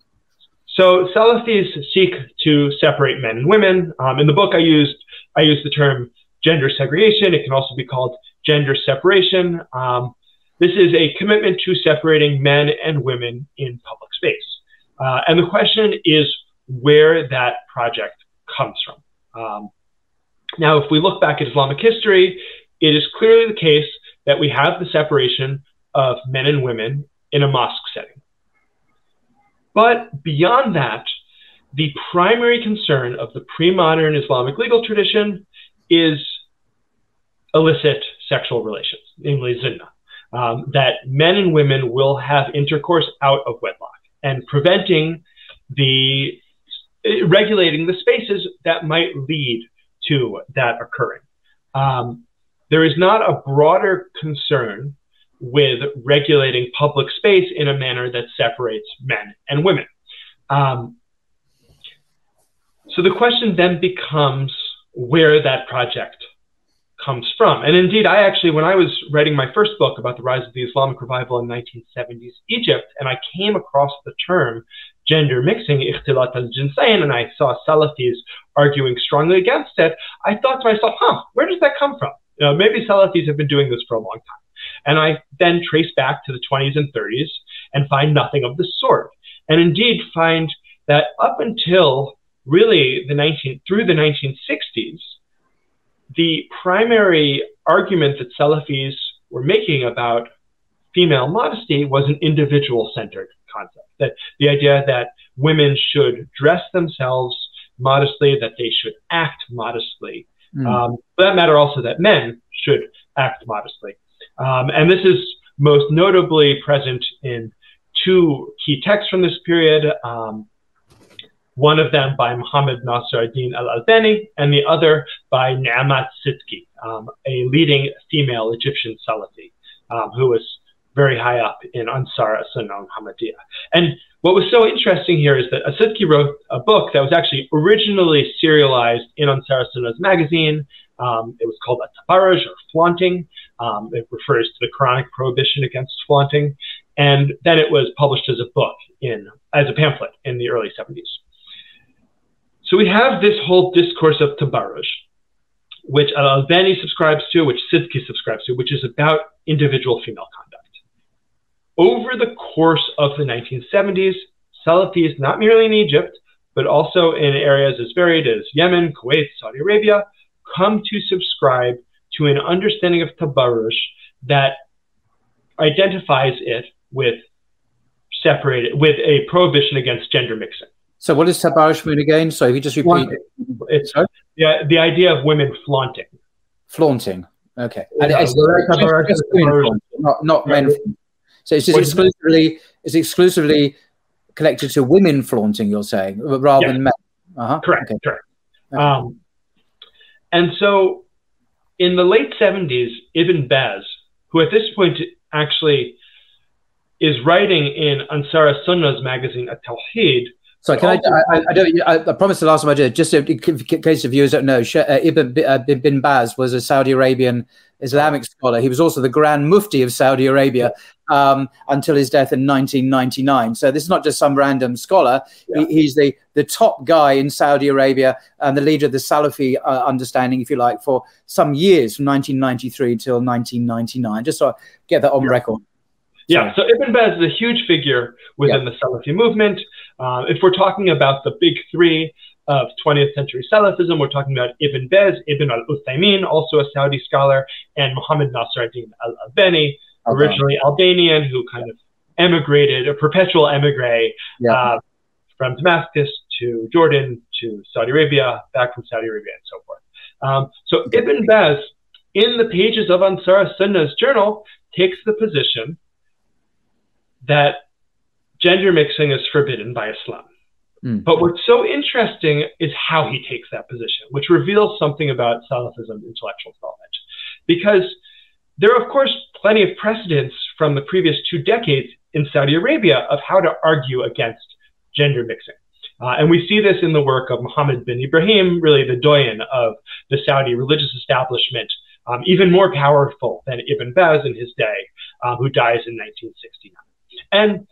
so Salafis seek to separate men and women. Um, in the book, I used I used the term gender segregation. It can also be called gender separation. Um, this is a commitment to separating men and women in public space. Uh, and the question is where that project comes from. Um, now, if we look back at Islamic history, it is clearly the case that we have the separation of men and women in a mosque setting. But beyond that, the primary concern of the pre modern Islamic legal tradition is illicit sexual relations, namely zina. Um, that men and women will have intercourse out of wedlock and preventing the regulating the spaces that might lead to that occurring. Um, there is not a broader concern with regulating public space in a manner that separates men and women. Um, so the question then becomes where that project comes from. And indeed, I actually, when I was writing my first book about the rise of the Islamic revival in 1970s Egypt, and I came across the term gender mixing, ikhtilat al-jinsayn, and I saw Salafis arguing strongly against it, I thought to myself, huh, where does that come from? You know, maybe Salafis have been doing this for a long time. And I then trace back to the 20s and 30s and find nothing of the sort. And indeed find that up until really the 19, through the 1960s, the primary argument that Salafis were making about female modesty was an individual centered concept. That the idea that women should dress themselves modestly, that they should act modestly. Mm. Um, for that matter, also that men should act modestly. Um, and this is most notably present in two key texts from this period. Um, one of them by Muhammad Nasr ad-Din al-Albani, and the other by Ni'mat Sidki, um, a leading female Egyptian Salafi, um, who was very high up in Ansar as-Sunnah Muhammadiyah. And what was so interesting here is that Asidki wrote a book that was actually originally serialized in Ansar as-Sunnah's magazine. Um, it was called At-Tabarruj, or flaunting. Um, it refers to the Quranic prohibition against flaunting. And then it was published as a book in as a pamphlet in the early 70s. So we have this whole discourse of tabarruj, which Al-Albani subscribes to, which Sidki subscribes to, which is about individual female conduct. Over the course of the 1970s, Salafis, not merely in Egypt, but also in areas as varied as Yemen, Kuwait, Saudi Arabia, come to subscribe to an understanding of tabarruj that identifies it with separated with a prohibition against gender mixing. So what does tabarruj mean again? So if you just repeat it. It's yeah, the idea of women flaunting. Flaunting. Okay. And it's, it's women, not, not men. So it's just exclusively it's exclusively connected to women flaunting, you're saying, rather yeah. than men. Uh-huh. Correct, okay. correct. Okay. Um, and so in the late 70s, Ibn Baz, who at this point actually is writing in Ansar Sunnah's magazine, At Tawheed, so can I, I, I, don't, I, I promised the last time I did, just in case the viewers don't know, uh, Ibn uh, bin Baz was a Saudi Arabian Islamic scholar. He was also the Grand Mufti of Saudi Arabia um, until his death in 1999. So this is not just some random scholar. Yeah. He, he's the, the top guy in Saudi Arabia and the leader of the Salafi uh, understanding, if you like, for some years from 1993 till 1999. Just so I get that on yeah. record. Yeah, so Ibn Baz is a huge figure within yeah. the Salafi movement. Uh, if we're talking about the big three of 20th century Salafism, we're talking about Ibn Baz, Ibn al-Uthaymin, also a Saudi scholar, and Muhammad Nasr ad-Din al-Albani, okay. originally Albanian, who kind of emigrated, a perpetual emigre yeah. uh, from Damascus to Jordan to Saudi Arabia, back from Saudi Arabia, and so forth. Um, so Ibn Baz, in the pages of Ansar Sunnah's journal, takes the position that gender mixing is forbidden by Islam. Mm. But what's so interesting is how he takes that position, which reveals something about Salafism intellectual knowledge. Because there are, of course, plenty of precedents from the previous two decades in Saudi Arabia of how to argue against gender mixing. Uh, and we see this in the work of Muhammad bin Ibrahim, really the doyen of the Saudi religious establishment, um, even more powerful than Ibn Baz in his day, uh, who dies in 1969. And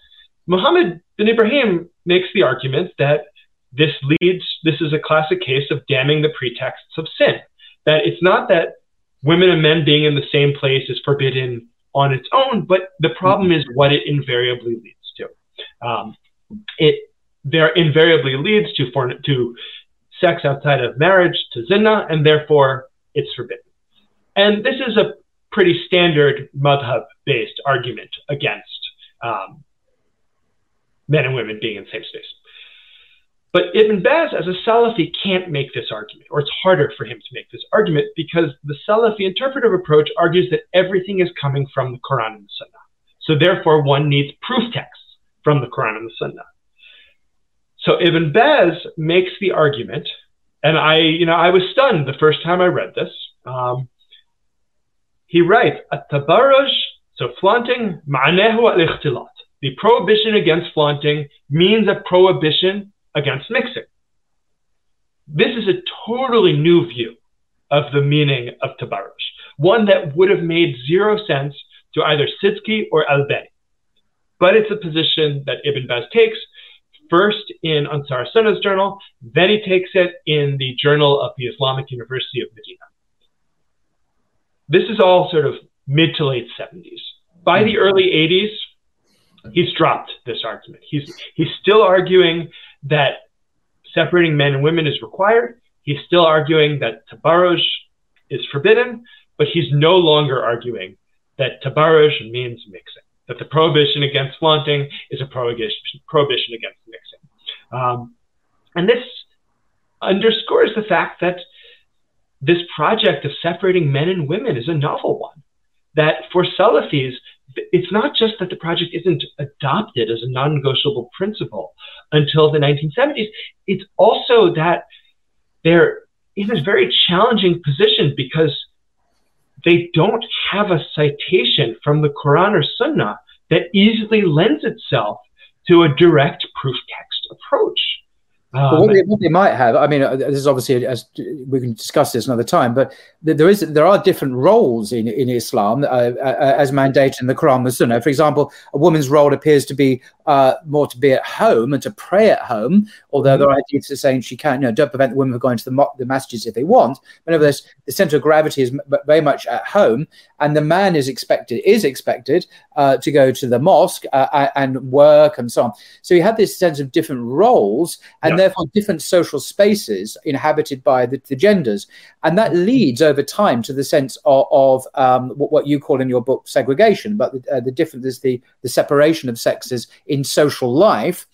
Muhammad bin Ibrahim makes the argument that this leads, this is a classic case of damming the pretexts of sin. That it's not that women and men being in the same place is forbidden on its own, but the problem is what it invariably leads to. Um, it there invariably leads to for, to sex outside of marriage, to zina, and therefore it's forbidden. And this is a pretty standard madhab-based argument against um, men and women being in the same space. But Ibn Baz, as a Salafi, can't make this argument, or it's harder for him to make this argument because the Salafi interpretive approach argues that everything is coming from the Quran and the Sunnah. So therefore, one needs proof texts from the Quran and the Sunnah. So Ibn Baz makes the argument, and I, you know, I was stunned the first time I read this. Um, he writes, "At-tabarruj, so flaunting, ma'anehu al-ikhtilat. The prohibition against flaunting means a prohibition against mixing. This is a totally new view of the meaning of tabarruj, one that would have made zero sense to either Sidki or Albani. But it's a position that Ibn Baz takes first in Ansar Sunnah's journal, then he takes it in the Journal of the Islamic University of Medina. This is all sort of mid to late 70s. By the hmm. early 80s, he's dropped this argument. He's, he's still arguing that separating men and women is required. He's still arguing that tabarruj is forbidden, but he's no longer arguing that tabarruj means mixing that the prohibition against flaunting is a prohibition, prohibition against mixing. Um, and this underscores the fact that this project of separating men and women is a novel one. That for Salafis, it's not just that the project isn't adopted as a non negotiable principle until the 1970s, it's also that they're in a very challenging position because they don't have a citation from the Quran or Sunnah that easily lends itself to a direct proof text approach. Um, what, they, what, they, might have, I mean, uh, this is obviously as we can discuss this another time, but there is there are different roles in in Islam uh, uh, as mandated in the Quran the Sunnah. For example, a woman's role appears to be uh, more to be at home and to pray at home, although mm-hmm. there are ideas saying she can't, you know, don't prevent the women from going to the, mo- the masjids if they want. But nevertheless, the center of gravity is m- very much at home, and the man is expected is expected uh, to go to the mosque uh, and work and so on. So you have this sense of different roles and yeah. therefore different social spaces inhabited by the, the, genders, and that leads over time to the sense of, of um, what you call in your book segregation, but the, uh, the difference is the the separation of sexes in social life.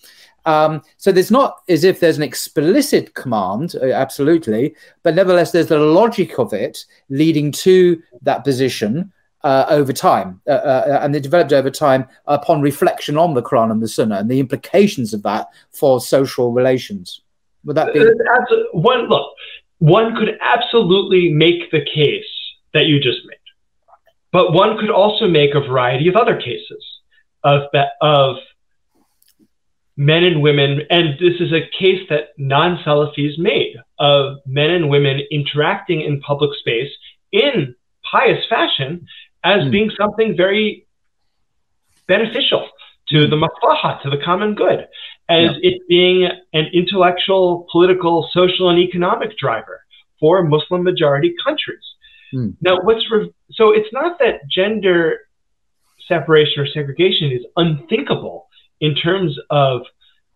Um, so there's not as if there's an explicit command, uh, absolutely, but nevertheless, there's the logic of it leading to that position uh, over time, uh, uh, and they developed over time upon reflection on the Quran and the Sunnah and the implications of that for social relations. Would that be one? Look, one could absolutely make the case that you just made, but one could also make a variety of other cases of of men and women, and this is a case that non Salafis made of men and women interacting in public space in pious fashion as mm. being something very beneficial to the maslaha, to the common good, as yeah. it being an intellectual, political, social, and economic driver for Muslim majority countries. Mm. Now, what's re- so it's not that gender separation or segregation is unthinkable in terms of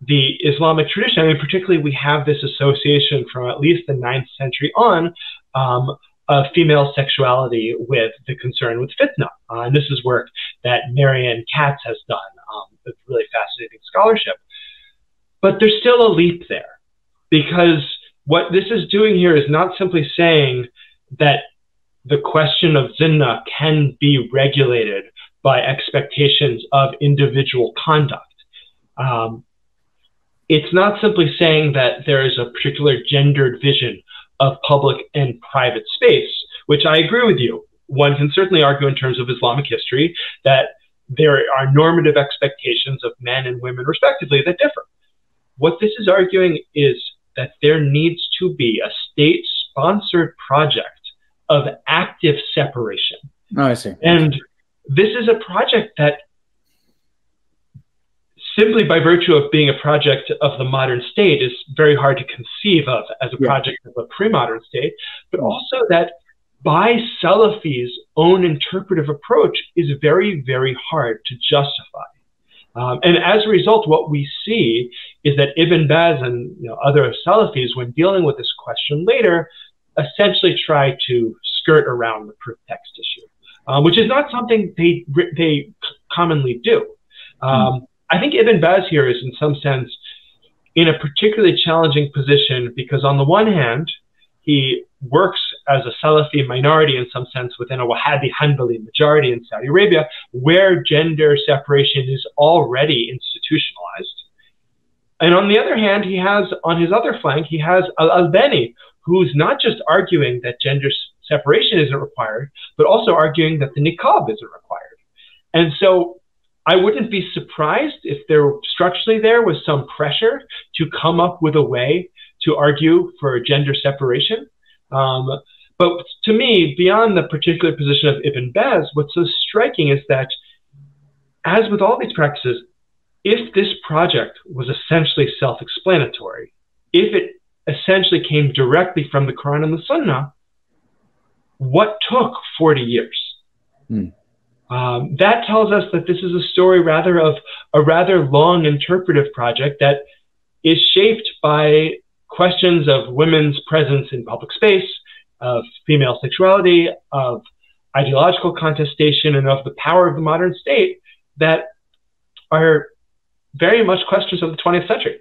the Islamic tradition. I mean, particularly we have this association from at least the ninth century on um, of female sexuality with the concern with fitna. Uh, and this is work that Marion Katz has done um, really fascinating scholarship. But there's still a leap there because what this is doing here is not simply saying that the question of zina can be regulated by expectations of individual conduct. Um, it's not simply saying that there is a particular gendered vision of public and private space, which I agree with you. One can certainly argue in terms of Islamic history that there are normative expectations of men and women, respectively, that differ. what this is arguing is that there needs to be a state sponsored project of active separation. Oh, I see. And this is a project that simply by virtue of being a project of the modern state is very hard to conceive of as a yeah. project of a pre-modern state, but also that by Salafi's own interpretive approach is very, very hard to justify. Um, and as a result, what we see is that Ibn Baz and you know, other Salafis, when dealing with this question later, essentially try to skirt around the proof text issue, uh, which is not something they they commonly do. Um, I think Ibn Baz here is, in some sense, in a particularly challenging position because, on the one hand, he works as a Salafi minority in some sense within a Wahhabi Hanbali majority in Saudi Arabia, where gender separation is already institutionalized. And on the other hand, he has, on his other flank, he has Al Albani, who's not just arguing that gender separation isn't required, but also arguing that the niqab isn't required. And so I wouldn't be surprised if there structurally there was some pressure to come up with a way to argue for gender separation. Um, but to me, beyond the particular position of Ibn Baz, what's so striking is that, as with all these practices, if this project was essentially self explanatory, if it essentially came directly from the Quran and the Sunnah, what took 40 years? Hmm. Um, that tells us that this is a story rather of a rather long interpretive project that is shaped by questions of women's presence in public space, of female sexuality, of ideological contestation, and of the power of the modern state that are very much questions of the 20th century.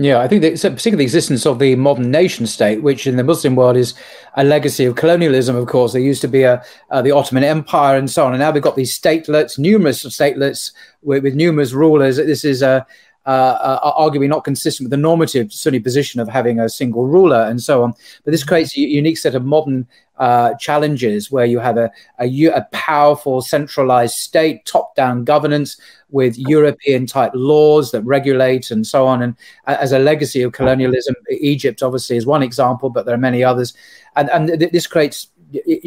Yeah, I think that particularly the existence of the modern nation state, which in the Muslim world is a legacy of colonialism. Of course, there used to be a uh, the Ottoman Empire and so on, and now we've got these statelets, numerous statelets with, with numerous rulers. This is a uh, are arguably not consistent with the normative Sunni position of having a single ruler and so on. But this creates a unique set of modern uh, challenges where you have a, a, a powerful centralized state, top down governance with European type laws that regulate and so on. And as a legacy of colonialism, Egypt obviously is one example, but there are many others. And, and th- this creates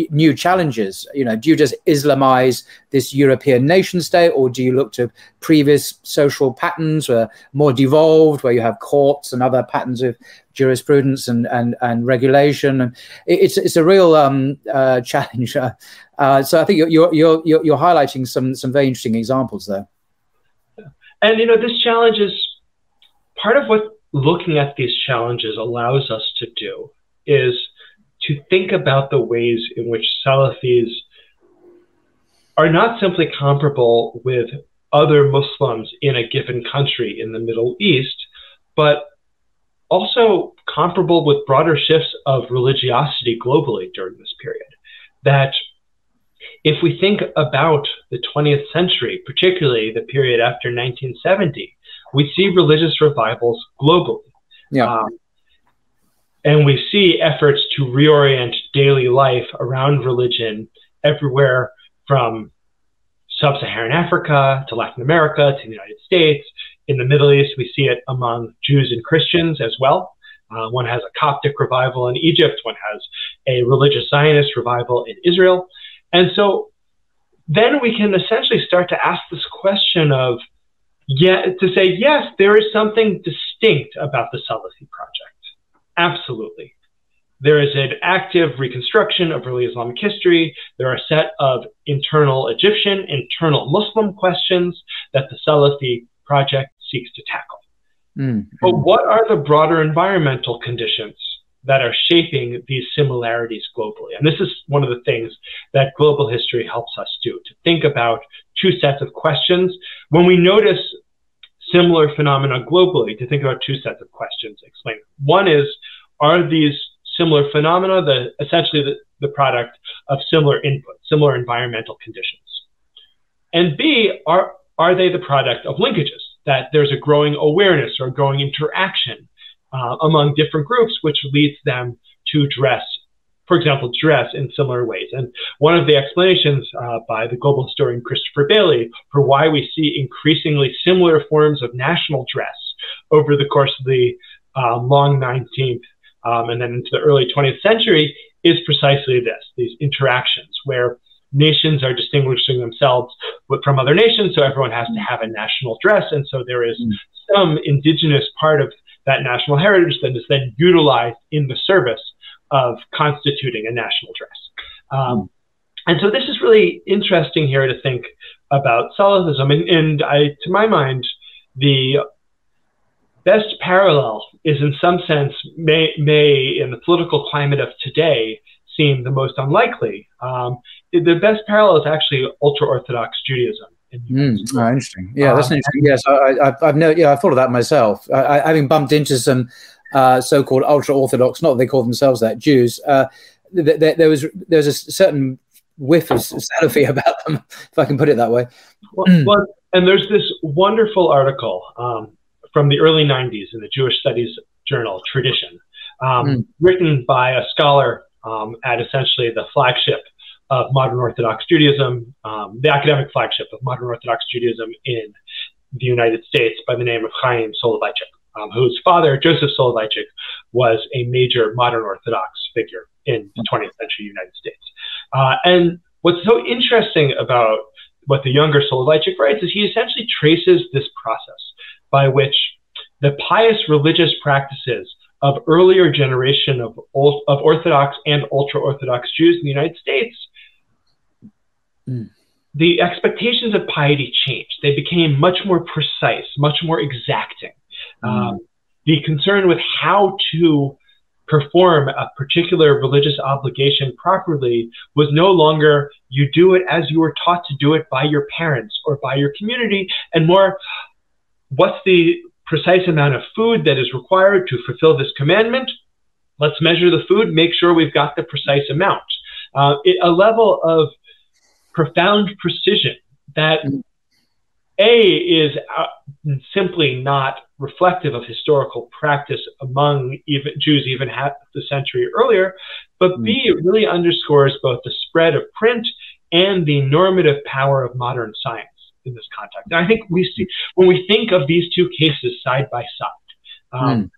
new challenges? You know, do you just Islamize this European nation state, or do you look to previous social patterns, where more devolved, where you have courts and other patterns of jurisprudence and and, and regulation? And it's it's a real um, uh, challenge. Uh, so I think you're, you're you're you're highlighting some some very interesting examples there. And you know, this challenge is part of what looking at these challenges allows us to do is to think about the ways in which Salafis are not simply comparable with other Muslims in a given country in the Middle East, but also comparable with broader shifts of religiosity globally during this period. That if we think about the 20th century, particularly the period after 1970, we see religious revivals globally. Yeah. Um, and we see efforts to reorient daily life around religion everywhere from sub Saharan Africa to Latin America to the United States. In the Middle East, we see it among Jews and Christians as well. Uh, one has a Coptic revival in Egypt, one has a religious Zionist revival in Israel. And so then we can essentially start to ask this question of, yeah, to say, yes, there is something distinct about the Salafi project. Absolutely. There is an active reconstruction of early Islamic history. There are a set of internal Egyptian, internal Muslim questions that the Salafi project seeks to tackle. Mm-hmm. But what are the broader environmental conditions that are shaping these similarities globally? And this is one of the things that global history helps us do to think about two sets of questions. When we notice similar phenomena globally to think about two sets of questions. Explain. One is, are these similar phenomena the essentially the, the product of similar input, similar environmental conditions? And B, are are they the product of linkages? That there's a growing awareness or growing interaction uh, among different groups, which leads them to dress for example, dress in similar ways. And one of the explanations uh, by the global historian Christopher Bayly for why we see increasingly similar forms of national dress over the course of the uh, long 19th um, and then into the early 20th century is precisely this these interactions where nations are distinguishing themselves from other nations, so everyone has to have a national dress, and so there is mm. some indigenous part of that national heritage that is then utilized in the service of constituting a national dress. Um, and so this is really interesting here to think about Salafism, and, and I, to my mind, the best parallel is in some sense may, may in the political climate of today seem the most unlikely. Um, the best parallel is actually ultra Orthodox Judaism. Mm, oh, interesting. Yeah, that's um, interesting. Yes, I, have no, yeah, I thought of that myself. I, I, having bumped into some uh, so-called ultra Orthodox, not that they call themselves that, Jews. Uh, th- th- there was there was a certain whiff of Salafi about them, if I can put it that way. Well, well and there's this wonderful article um, from the early '90s in the Jewish Studies journal Tradition, um, mm. written by a scholar um, at essentially the flagship of modern Orthodox Judaism, um, the academic flagship of modern Orthodox Judaism in the United States by the name of Chaim Soloveitchik, um, whose father, Joseph Soloveitchik, was a major modern Orthodox figure in the 20th century United States. Uh, and what's so interesting about what the younger Soloveitchik writes is he essentially traces this process by which the pious religious practices of earlier generation of, of Orthodox and ultra Orthodox Jews in the United States, mm. the expectations of piety changed. They became much more precise, much more exacting. Mm. Um, the concern with how to perform a particular religious obligation properly was no longer you do it as you were taught to do it by your parents or by your community, and more what's the precise amount of food that is required to fulfill this commandment. Let's measure the food, make sure we've got the precise amount. Uh, it, a level of profound precision that A is uh, simply not reflective of historical practice among even Jews even half the century earlier, but B it really underscores both the spread of print and the normative power of modern science in this context. And I think we see when we think of these two cases side by side, um, mm.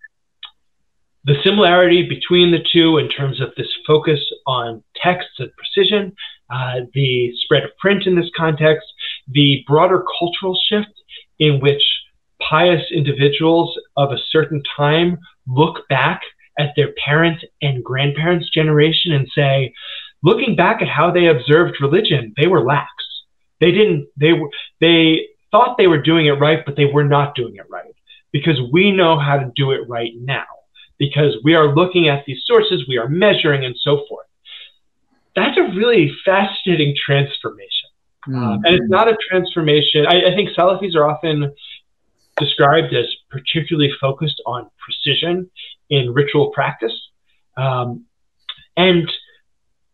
the similarity between the two in terms of this focus on text and precision, uh, the spread of print in this context, the broader cultural shift in which pious individuals of a certain time look back at their parents and grandparents' generation and say, looking back at how they observed religion, they were lax. They didn't. They were. They thought they were doing it right, but they were not doing it right because we know how to do it right now because we are looking at these sources, we are measuring, and so forth. That's a really fascinating transformation. Mm-hmm. Um, and it's not a transformation. I, I think Salafis are often described as particularly focused on precision in ritual practice. Um, and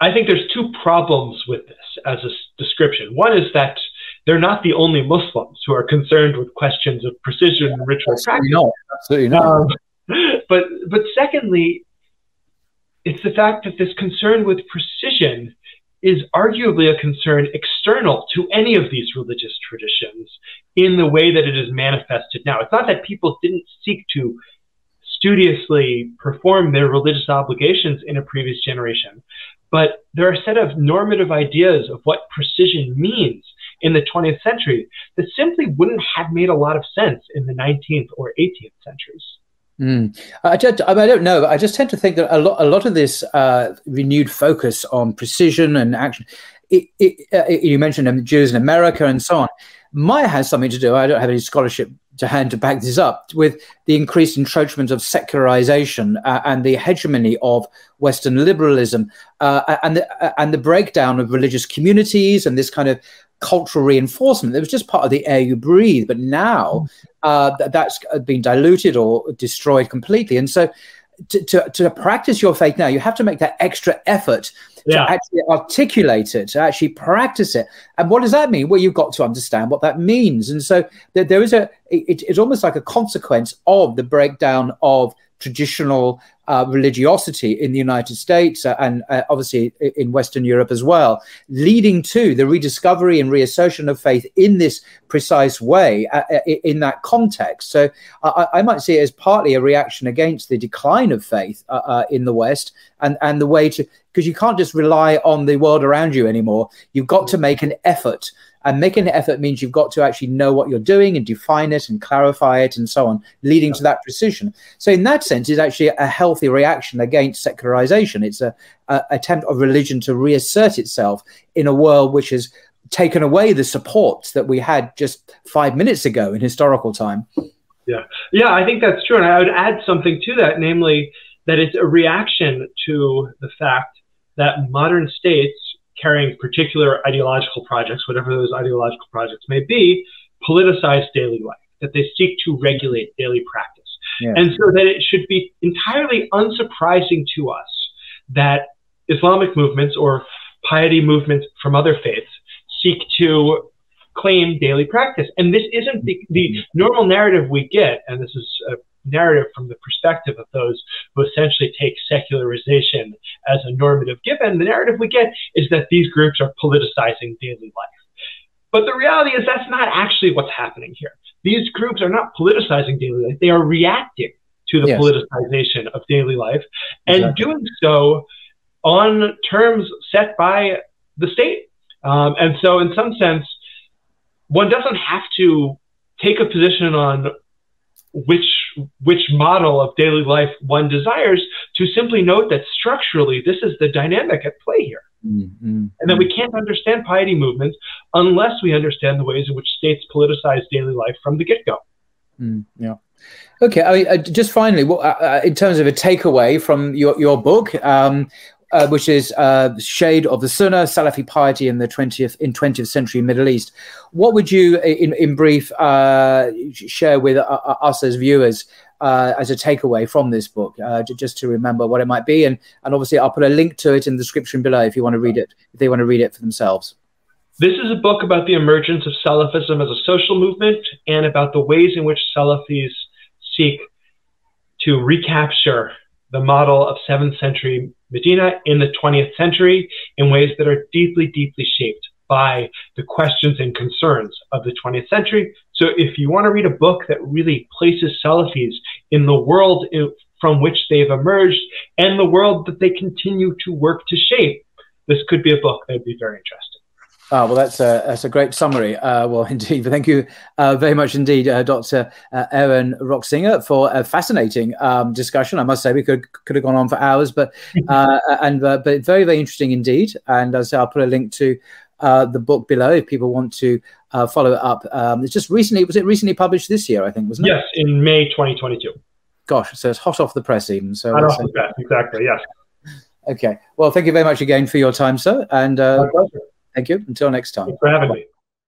I think there's two problems with this as a description. One is that they're not the only Muslims who are concerned with questions of precision and ritual practice. No, absolutely not. Um, but but secondly, it's the fact that this concern with precision is arguably a concern external to any of these religious traditions in the way that it is manifested now. It's not that people didn't seek to studiously perform their religious obligations in a previous generation, but there are a set of normative ideas of what precision means in the 20th century that simply wouldn't have made a lot of sense in the 19th or 18th centuries. Mm. I, just, I, don't know. I just tend to think that a lot, a lot of this uh, renewed focus on precision and action. It, it, uh, you mentioned um, Jews in America and so on. Might have something to do. I don't have any scholarship to hand to back this up with the increased entrenchment of secularization uh, and the hegemony of Western liberalism uh, and the uh, and the breakdown of religious communities and this kind of cultural reinforcement that was just part of the air you breathe. But now uh, th- that's been diluted or destroyed completely, and so. To, to, to practice your faith now, you have to make that extra effort yeah. to actually articulate it, to actually practice it. And what does that mean? Well, you've got to understand what that means. And so there, there is a, it, it's almost like a consequence of the breakdown of traditional uh, religiosity in the United States uh, and uh, obviously in Western Europe as well, leading to the rediscovery and reassertion of faith in this precise way uh, uh, in that context. So I, I, might see it as partly a reaction against the decline of faith uh, in the West and, and the way to, because you can't just rely on the world around you anymore. You've got to make an effort and making an effort means you've got to actually know what you're doing and define it and clarify it and so on, leading to that precision. So, in that sense, it's actually a healthy reaction against secularization. It's a, a attempt of religion to reassert itself in a world which has taken away the support that we had just five minutes ago in historical time. Yeah, yeah, I think that's true, and I would add something to that, namely that it's a reaction to the fact that modern states carrying particular ideological projects, whatever those ideological projects may be, politicize daily life, that they seek to regulate daily practice. Yeah. And so that it should be entirely unsurprising to us that Islamic movements or piety movements from other faiths seek to claim daily practice. And this isn't the, the mm-hmm. normal narrative we get, and this is a narrative from the perspective of those who essentially take secularization as a normative given, the narrative we get is that these groups are politicizing daily life. But the reality is that's not actually what's happening here. These groups are not politicizing daily life, they are reacting to the yes. politicization of daily life and exactly. doing so on terms set by the state. Um, and so, in some sense, one doesn't have to take a position on which which model of daily life one desires to simply note that structurally this is the dynamic at play here. Mm-hmm. and that we can't understand piety movements unless we understand the ways in which states politicize daily life from the get-go. Mm, yeah. Okay I mean, uh, just finally well, uh, uh, in terms of a takeaway from your, your book um, uh, which is uh, Shade of the Sunna, Salafi piety in the 20th in 20th century Middle East. What would you, in, in brief, uh, share with uh, uh, us as viewers uh, as a takeaway from this book, just to remember what it might be? And, and obviously, I'll put a link to it in the description below if you want to read it, if they want to read it for themselves. This is a book about the emergence of Salafism as a social movement and about the ways in which Salafis seek to recapture the model of 7th century Medina in the 20th century in ways that are deeply, deeply shaped by the questions and concerns of the 20th century. So if you want to read a book that really places Salafis in the world from which they've emerged and the world that they continue to work to shape, this could be a book that would be very interesting. Oh, well, that's a, that's a great summary. Uh, well, indeed. Thank you uh, very much indeed, uh, Dr. Uh, Aaron Rock-Singer, for a fascinating um, discussion. I must say, we could could have gone on for hours, but uh, and uh, but very, very interesting indeed. And as I'll put a link to the book below if people want to follow it up. Um, it's just recently, was it recently published this year, I think, wasn't it? Yes, in May 2022. Gosh, so it's hot off the press even. So hot off the press, exactly, yes. Okay. Well, thank you very much again for your time, sir. And Thank you. Until next time. Thanks for having me.